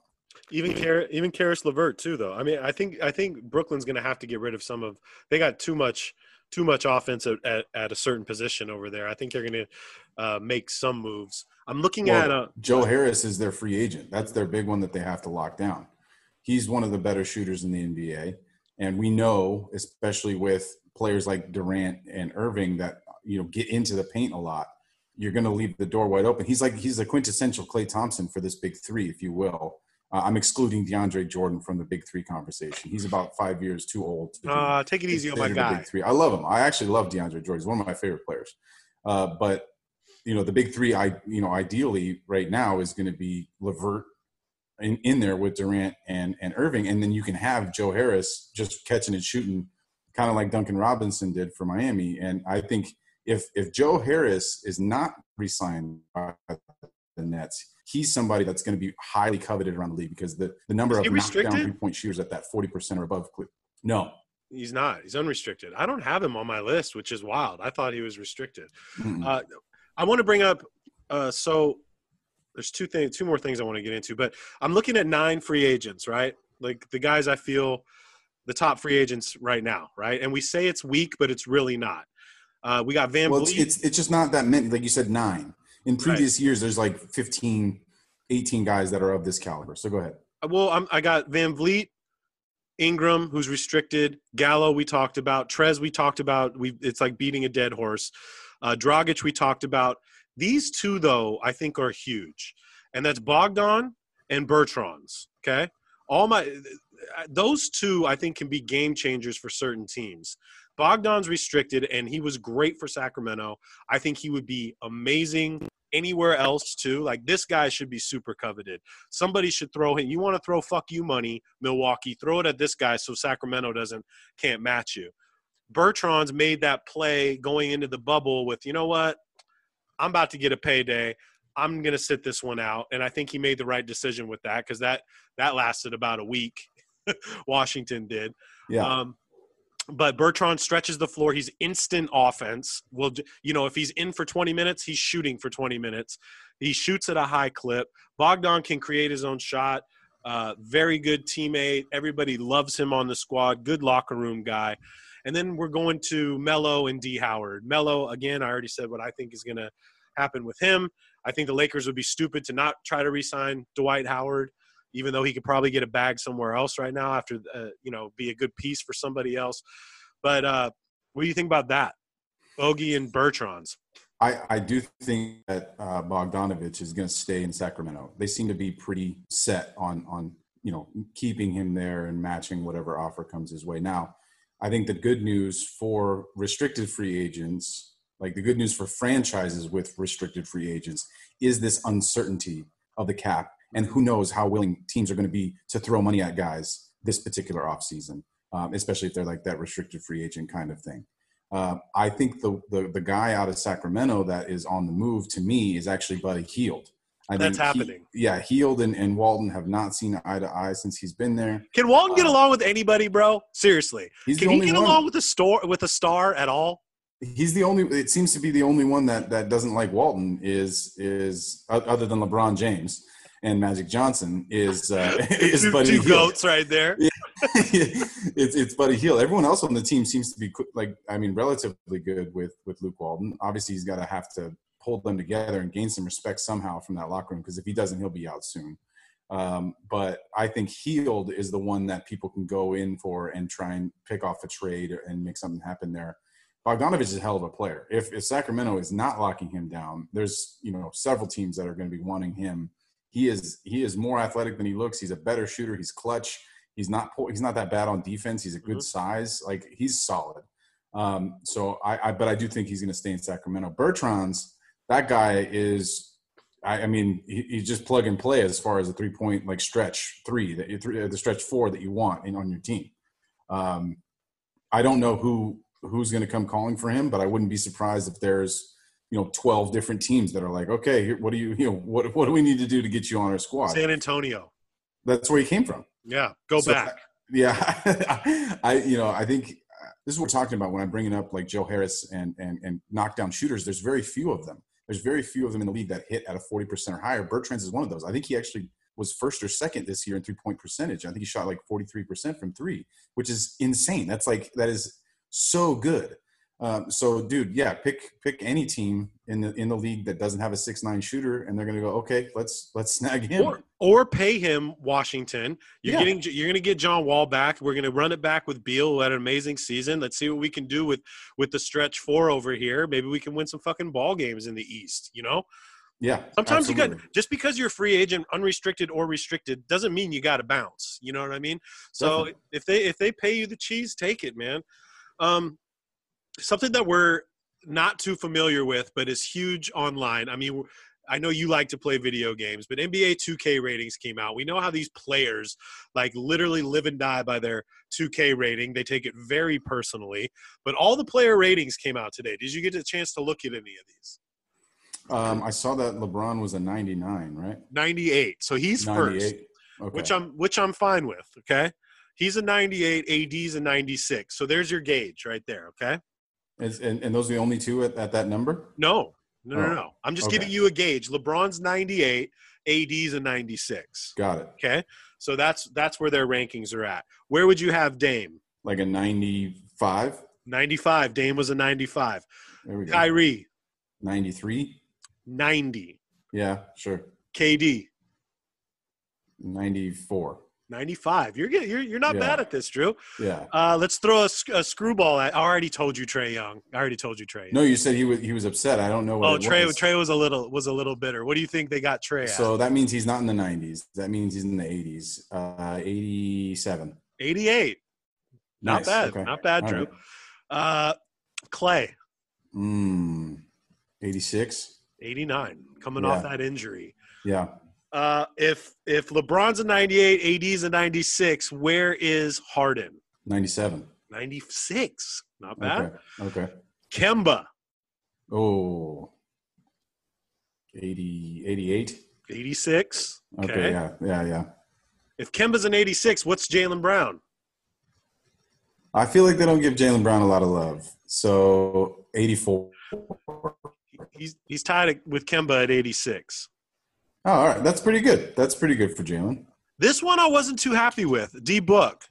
Even Car- even Caris LeVert too, though. I mean, I think I think Brooklyn's going to have to get rid of some of. They got too much too much offense at, at, at a certain position over there. I think they're going to uh, make some moves. I'm looking well, at uh, Joe Harris is their free agent. That's their big one that they have to lock down. He's one of the better shooters in the NBA, and we know, especially with players like Durant and Irving, that you know get into the paint a lot you're going to leave the door wide open. He's like he's a quintessential Klay Thompson for this big three, if you will. Uh, I'm excluding DeAndre Jordan from the big three conversation. He's about five years too old. To Uh, take it easy on my guy. Big three. I love him. I actually love DeAndre Jordan. He's one of my favorite players. Uh, but you know, the big three, I you know, ideally right now is going to be Levert in, in there with Durant and and Irving, and then you can have Joe Harris just catching and shooting, kind of like Duncan Robinson did for Miami. And I think if if Joe Harris is not re-signed by the Nets, he's somebody that's going to be highly coveted around the league because the, the number of knockdown three point shooters at that forty percent or above. clip- No, He's not. He's unrestricted. I don't have him on my list, which is wild. I thought he was restricted. Mm-mm. Uh, I want to bring up. Uh, so there's two things, two more things I want to get into, but I'm looking at nine free agents, right? Like the guys I feel the top free agents right now, right? And we say it's weak, but it's really not. Uh, we got Van well, it's, it's it's just not that many. Like you said, nine. In previous years, there's like 15, 18 guys that are of this caliber. So go ahead. well, I'm, I got VanVleet, Ingram, who's restricted. Gallo, we talked about. Trez, we talked about. We it's like beating a dead horse. Uh, Dragic, we talked about. These two, though, I think are huge, and that's Bogdan and Bertans. Okay, all my those two, I think, can be game changers for certain teams. Bogdan's restricted, and he was great for Sacramento. I think he would be amazing anywhere else too. Like this guy should be super coveted. Somebody should throw him. You want to throw fuck you money, Milwaukee? Throw it at this guy so Sacramento doesn't can't match you. Bertans made that play going into the bubble with you know what? I'm about to get a payday. I'm gonna sit this one out, and I think he made the right decision with that because that that lasted about a week. [laughs] Washington did. Yeah. Um, but Bertans stretches the floor. He's instant offense. Well, you know, if he's in for 20 minutes, he's shooting for 20 minutes. He shoots at a high clip. Bogdan can create his own shot. Uh, very good teammate. Everybody loves him on the squad. Good locker room guy. And then we're going to Mello and D Howard. Mello, again, I already said what I think is going to happen with him. I think the Lakers would be stupid to not try to re-sign Dwight Howard even though he could probably get a bag somewhere else right now after uh, you know be a good piece for somebody else. But uh, what do you think about that, Bogey and Bertans? I, I do think that uh, Bogdanovic is going to stay in Sacramento. They seem to be pretty set on on you know keeping him there and matching whatever offer comes his way. Now, I think the good news for restricted free agents, like the good news for franchises with restricted free agents, is this uncertainty of the cap, and who knows how willing teams are going to be to throw money at guys this particular offseason, um, especially if they're like that restricted free agent kind of thing. Uh, I think the, the the guy out of Sacramento that is on the move to me is actually Buddy Hield. I That's think he- happening. yeah, Hield and, and Walton have not seen eye to eye since he's been there. Can Walton get Uh, along with anybody, bro? Seriously, can he get one. along with a store with a star at all? He's the only. It seems to be the only one that that doesn't like Walton. Is is other than LeBron James and Magic Johnson is uh, [laughs] [laughs] is two Buddy two goats right there. [laughs] it's it's Buddy Hield. Everyone else on the team seems to be like I mean relatively good with with Luke Walton. Obviously, he's got to have to hold them together and gain some respect somehow from that locker room because if he doesn't, he'll be out soon. Um, but I think Hield is the one that people can go in for and try and pick off a trade and make something happen there. Bogdanovic is a hell of a player. If, if Sacramento is not locking him down, there's you know several teams that are going to be wanting him. He is he is more athletic than he looks. He's a better shooter. He's clutch. He's not poor- he's not that bad on defense. He's a good Mhm. size. Like he's solid. Um, so I, I but I do think he's going to stay in Sacramento. Bertans that guy is. I, I mean, he, he's just plug and play as far as a three point like stretch three that you three, the stretch four that you want in on your team. Um, I don't know who who's going to come calling for him, but I wouldn't be surprised if there's you know 12 different teams that are like, okay, what do you you know what what do we need to do to get you on our squad? San Antonio. That's where he came from. Yeah, go So- back. [laughs] Yeah, [laughs] I you know I think uh, this is what we're talking about when I'm bringing up like Joe Harris and and and knockdown shooters. There's very few of them. There's very few of them in the league that hit at a 40% or higher. Bertans is one of those. I think he actually was first or second this year in three point percentage. I think he shot like 43% from three, which is insane. That's like that is so good. Um, so, dude, yeah, pick pick any team in the in the league that doesn't have a six nine shooter, and they're gonna go, okay, let's let's snag him. Or or pay him Washington. You're Yeah. getting you're going to get John Wall back. We're going to run it back with Beal, who had an amazing season. Let's see what we can do with with the stretch four over here. Maybe we can win some fucking ball games in the East. You know, Yeah. Sometimes you absolutely. got just because you're a free agent, unrestricted or restricted, doesn't mean you got to bounce. You know what I mean? So Definitely. if they if they pay you the cheese, take it, man. Um, something that we're not too familiar with, but is huge online. I mean, I know you like to play video games, but NBA 2K ratings came out. We know how these players like literally live and die by their 2K rating. They take it very personally. But all the player ratings came out today. Did you get a chance to look at any of these? Um, I saw that LeBron was a 99, right? 98. So he's first. Okay. which I'm which I'm fine with. Okay, he's a 98, AD's a 96. So there's your gauge right there. Okay, Is, and, and those are the only two at, at that number? no, no, no, Oh, no. I'm just okay. giving you a gauge. LeBron's 98, AD's a 96. Got it. Okay, so that's that's where their rankings are at. Where would you have Dame? Like a 95? 95. Dame was a 95. There we go. Kyrie 93? 90. Yeah, sure. KD 94. 95. You're getting, you're you're not Yeah. bad at this, Drew. Yeah. Uh, let's throw a, a screwball at. I already told you Trae Young. I already told you Trae. No, you said he was he was upset. I don't know what Oh, Trae was. Trae was a little was a little bitter. What do you think they got Trae at? So that means he's not in the 90s. That means he's in the 80s. Uh, 87. 88. Not Nice. bad. Okay. Not bad, All Drew. right. Uh, Klay, Mm, 86. 89, coming Yeah. off that injury. Yeah. Uh, if if LeBron's a 98, AD's a 96, where is Harden? 97. 96. Not bad. Okay. Okay. Kemba, Oh. 80, 88. 86. Okay. Okay. Yeah. Yeah. Yeah. If Kemba's an 86, what's Jaylen Brown? I feel like they don't give Jaylen Brown a lot of love. So 84. He's he's tied with Kemba at 86. Oh, all right. That's pretty good. That's pretty good for Jaylen. This one I wasn't too happy with. D Book.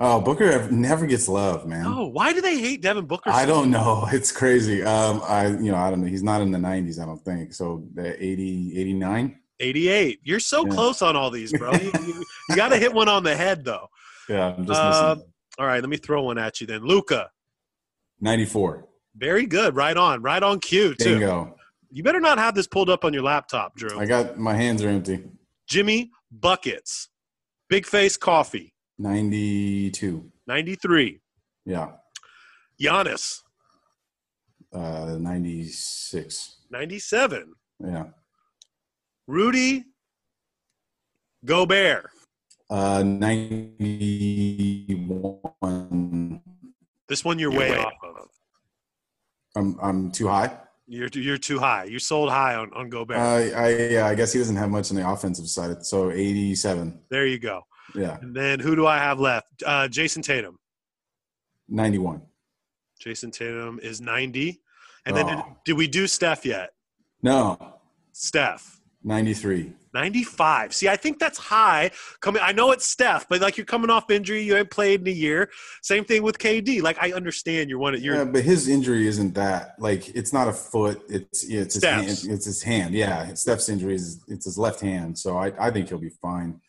Oh, Booker never gets love, man. Oh, why do they hate Devin Booker? I don't know. [laughs] It's crazy. Um, I, you know, I don't know. He's not in the 90s, I don't think. So the 80, 89. 88. You're so Yeah. close on all these, bro. you you, got to hit one on the head, though. [laughs] Yeah, I'm just Uh, missing All right, let me throw one at you then. Luka, 94. very good. Right on. Right on cue, too. Bingo. You better not have this pulled up on your laptop, Drew. I got my hands are empty. Jimmy Buckets, Big Face Coffee, 92. 93. Yeah. Giannis, Uh, 96. 97. Yeah. Rudy Gobert. Uh, 91. This one you're way off of. I'm, I'm too high. You're, you're too high. You sold high on, on Gobert. Uh, I, yeah, I guess he doesn't have much on the offensive side. So 87. there you go. Yeah. And then who do I have left? Uh, Jayson Tatum. 91. Jayson Tatum is 90. And then did, Oh. did we do Steph yet? No. Steph. 93. 95. See, I think that's high. Coming, I know it's Steph, but like you're coming off injury, you haven't played in a year. Same thing with KD. Like I understand you're one of Yeah, you're but his injury isn't that like it's not a foot. It's it's his hand. It's his hand. Yeah, Steph's injury is it's his left hand. So I I think he'll be fine.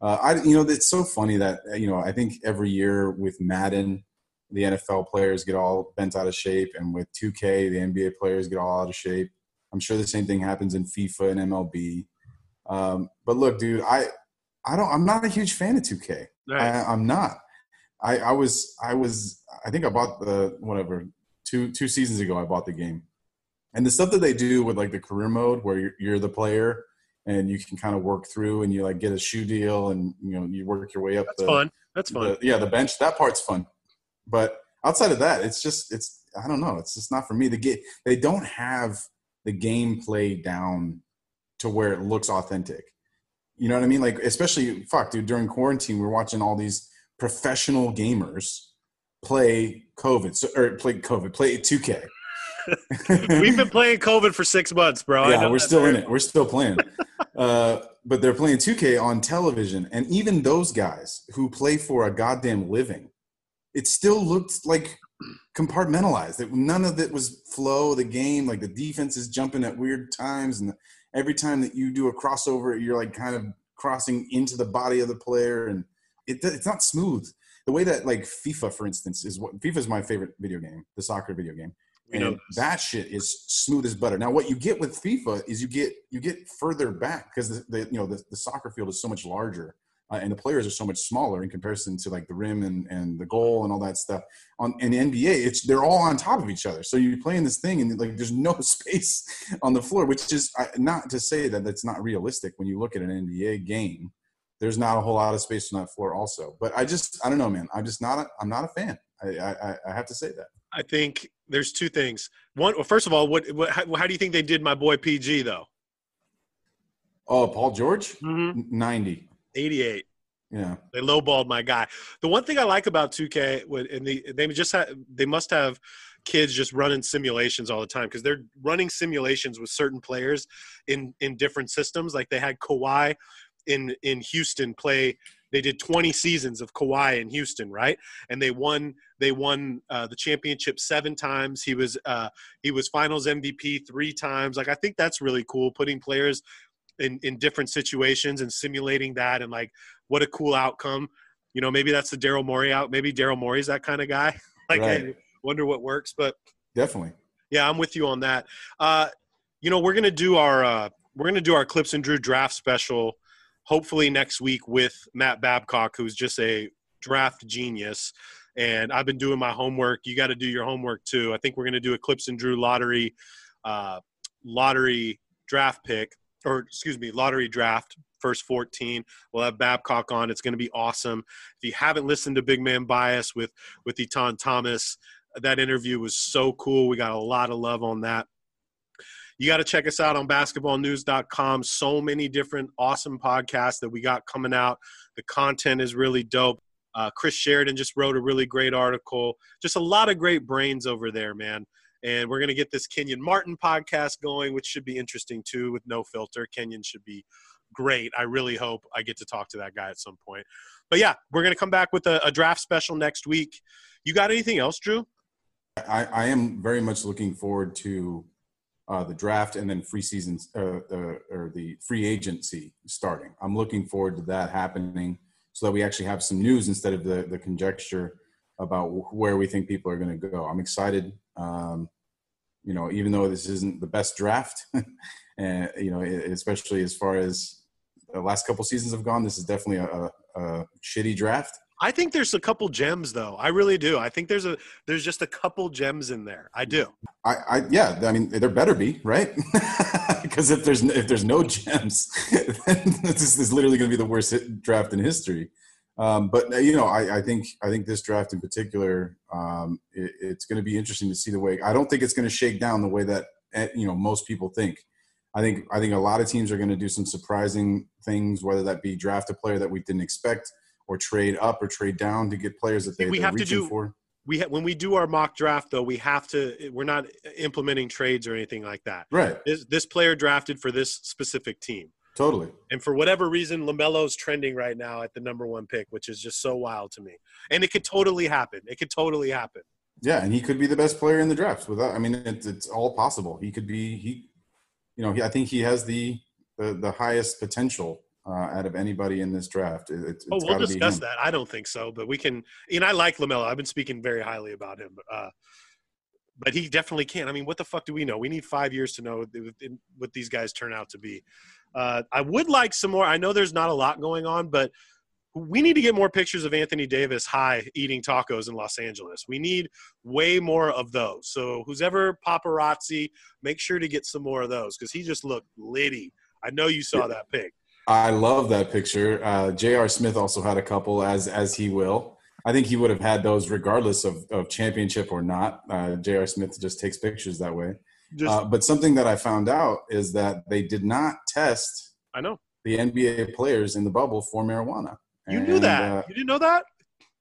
Uh, I you know it's so funny that you know I think every year with Madden, the NFL players get all bent out of shape, and with 2K, the NBA players get all out of shape. I'm sure the same thing happens in FIFA and MLB. Um, but look, dude, I I don't I'm not a huge fan of 2K. right. I, I'm not. I, I was I was I think I bought the whatever two two seasons ago I bought the game, and the stuff that they do with like the career mode where you're, you're the player and you can kind of work through and you like get a shoe deal and you know you work your way up. That's the, fun. That's fun. the- yeah, the bench that part's fun, but outside of that, it's just it's I don't know. It's just not for me. The game they don't have the gameplay down to where it looks authentic. You know what I mean? Like especially fuck, dude. During quarantine, we're watching all these professional gamers play COVID so, or play COVID, play 2K. [laughs] We've been playing COVID for six months, bro. I yeah, know we're still in it. We're still playing. [laughs] uh, but they're playing 2K on television, and even those guys who play for a goddamn living, it still looked like compartmentalized. It, none of it was flow the game. Like the defense is jumping at weird times, and every time that you do a crossover, you're like kind of crossing into the body of the player, and it, it's not smooth. The way that like FIFA, for instance, is what FIFA is my favorite video game, the soccer video game. Know and that shit is smooth as butter. Now, what you get with FIFA is you get you get further back because the, the you know the, the soccer field is so much larger, uh, and the players are so much smaller in comparison to like the rim and, and the goal and all that stuff. On in the NBA, it's they're all on top of each other. So you're playing this thing and like there's no [laughs] space on the floor, which is not to say that that's not realistic when you look at an NBA game. There's not a whole lot of space on that floor, also. But I just I don't know, man. I'm just not a, I'm not a fan. I, I I have to say that. I think there's two things. One, well, first of all, what, what how, how do you think they did my boy PG though? Oh, Paul George, Mm-hmm. Ninety. 88. Yeah. They lowballed my guy. The one thing I like about 2K, and the, they just ha- they must have kids just running simulations all the time because they're running simulations with certain players in in different systems. Like they had Kawhi in in Houston play. They did 20 seasons of Kawhi in Houston, right? And they won. They won uh, the championship seven times. He was uh, he was Finals MVP three times. Like I think that's really cool. Putting players in in different situations and simulating that and like what a cool outcome. You know, maybe that's the Daryl Morey out. Maybe Daryl Morey's that kind of guy. [laughs] like, Right. I wonder what works. But Definitely. yeah, I'm with you on that. Uh, you know, we're gonna do our uh, we're gonna do our Clipps and Drew draft special. Hopefully next week with Matt Babcock, who's just a draft genius. And I've been doing my homework. You got to do your homework too. I think we're gonna do a Clipps and Drew lottery uh, lottery draft pick, or excuse me, lottery draft first 14. We'll have Babcock on. It's going to be awesome. If you haven't listened to Big Man Bias with with Etan Thomas, that interview was so cool. We got a lot of love on that. You got to check us out on basketballnews.com. So many different awesome podcasts that we got coming out. The content is really dope. Uh, Chris Sheridan just wrote a really great article. Just a lot of great brains over there, man. And we're going to get this Kenyon Martin podcast going, which should be interesting too with no filter. Kenyon should be great. I really hope I get to talk to that guy at some point. But yeah, we're going to come back with a, a draft special next week. You got anything else, Drew? I, I am very much looking forward to uh, the draft and then free seasons uh, uh, or the free agency starting. I'm looking forward to that happening so that we actually have some news instead of the, the conjecture about where we think people are going to go. I'm excited. Um, you know, even though this isn't the best draft, [laughs] and you know, especially as far as the last couple seasons have gone, this is definitely a, a, shitty draft. I think there's a couple gems though. I really do. I think there's a there's just a couple gems in there. I do. I, I yeah, I mean there better be right [laughs] because if there's if there's no gems, [laughs] then this is literally going to be the worst hit draft in history. Um, but you know, I, I think I think this draft in particular, um, it, it's going to be interesting to see the way. I don't think it's going to shake down the way that eh, you know most people think. I think I think a lot of teams are going to do some surprising things, whether that be draft a player that we didn't expect, or trade up or trade down to get players that they, We have to reaching do- for. We ha- when we do our mock draft though, we have to. We're not implementing trades or anything like that. Right, This this player drafted for this specific team, totally. and for whatever reason, Lamelo's trending right now at the number one pick, which is just so wild to me. And it could totally happen. It could totally happen. Yeah, and he could be the best player in the draft. Without, I mean, it's, it's all possible. He could be. He, you know, he, I think he has the the, the highest potential uh, out of anybody in this draft. It, it's Oh, we'll discuss that. I don't think so, but we can. And I like Lamelo. I've been speaking very highly about him. Uh, but he definitely can't. I mean, what the fuck do we know? We need five years to know what these guys turn out to be. Uh, I would like some more. I know there's not a lot going on, but we need to get more pictures of Anthony Davis high eating tacos in Los Angeles. We need way more of those. So who's ever paparazzi, make sure to get some more of those because he just looked litty. I know you saw that pic. I love that picture. Uh, J.R. Smith also had a couple, as as he will. I think he would have had those regardless of, of championship or not. Uh, J.R. Smith just takes pictures that way. Just Uh, but something that I found out is that they did not test I know the NBA players in the bubble for marijuana. you knew And, that. uh, you didn't know that.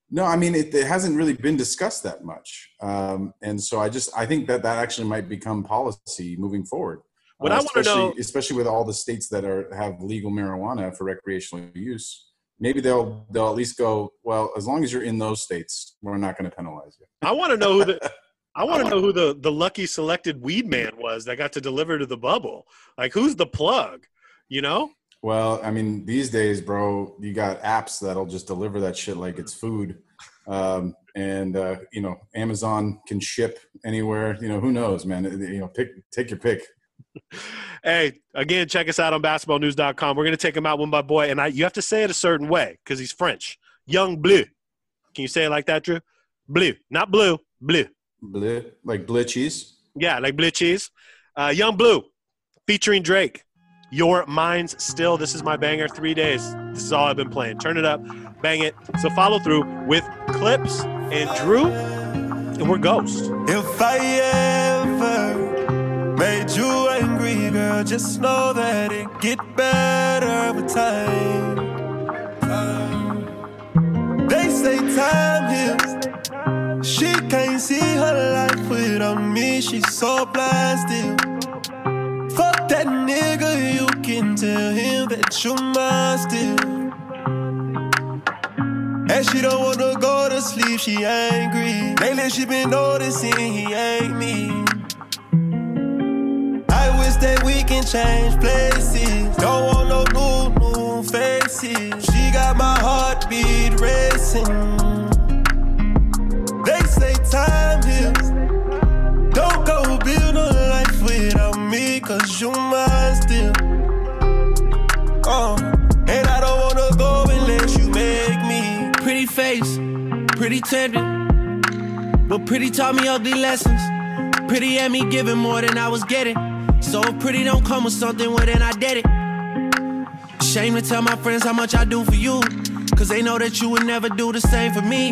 No, I mean it, it hasn't really been discussed that much, um, and so I just I think that that actually might become policy moving forward. What I wanna especially, know- especially with all the states that are have legal marijuana for recreational use, maybe they'll they'll at least go well as long as you're in those states, we're not going to penalize you. I want to know who the [laughs] I want to know who the the lucky selected weed man was that got to deliver to the bubble. Like who's the plug? You know? Well, I mean these days, bro, you got apps that'll just deliver that shit like it's food. Um, and uh, you know, Amazon can ship anywhere. You know, who knows, man? You know, pick take your pick. [laughs] Hey, again, check us out on basketballnews.com. We're going to take him out one by boy, and I, you have to say it a certain way because he's French. Yung Bleu. Can you say it like that, Drew? Blue, not blue, blue. Bleu, like bleu cheese. Yeah, like blue cheese. Uh, Yung Bleu, featuring Drake. Your mind's still. This is my banger. Three days. This is all I've been playing. Turn it up, bang it. So follow through with Clipps and Drew, and we're Ghost. If I ever made you angry, girl, just know that it get better with time. They say time heals. She can't see her life without me. She's so blasted. Fuck that nigga, you can tell him that you're mine still. And she don't wanna go to sleep, she angry. Lately she been noticing he ain't me. I wish that we can change places. Don't want no new, new faces. She got my heartbeat racing. Time heals. Don't go build no life without me, cause you mine still. Uh, and I don't wanna go unless you make me. Pretty face, pretty tender. But pretty taught me ugly lessons. Pretty had me giving more than I was getting. So if pretty don't come with something, well then I did it. Shame to tell my friends how much I do for you. Cause they know that you would never do the same for me.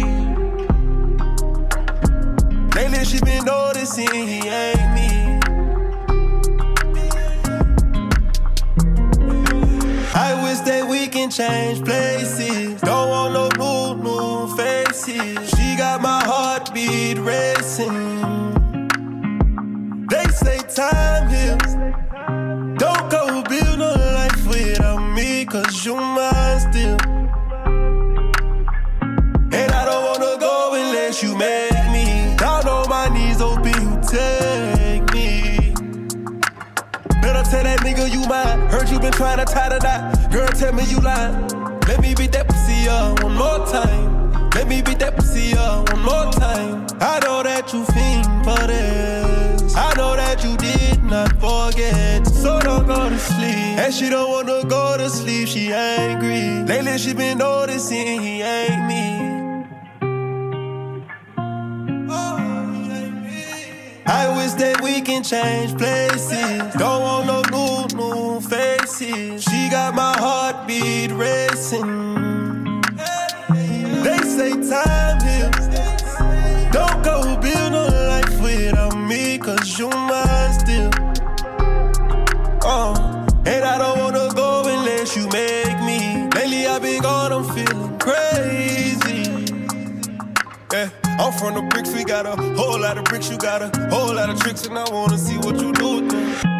Lately she been noticing he ain't me. I wish that we can change places. Trying to tie the knot. Girl, tell me you lying. Let me beat that pussy up one more time. Let me beat that pussy up one more time. I know that you fiend for this. I know that you did not forget. So don't go to sleep. And she don't wanna go to sleep, she angry. Lately she been noticing he ain't me. Oh, I wish that we can change places. Don't want no faces. She got my heartbeat racing. They say time heals. Don't go build no life without me, cause you mine still. Uh, and I don't wanna go unless you make me. Lately I've been gone, I'm feeling crazy. Yeah, I'm from the bricks, we got a whole lot of bricks, you got a whole lot of tricks, and I wanna see what you do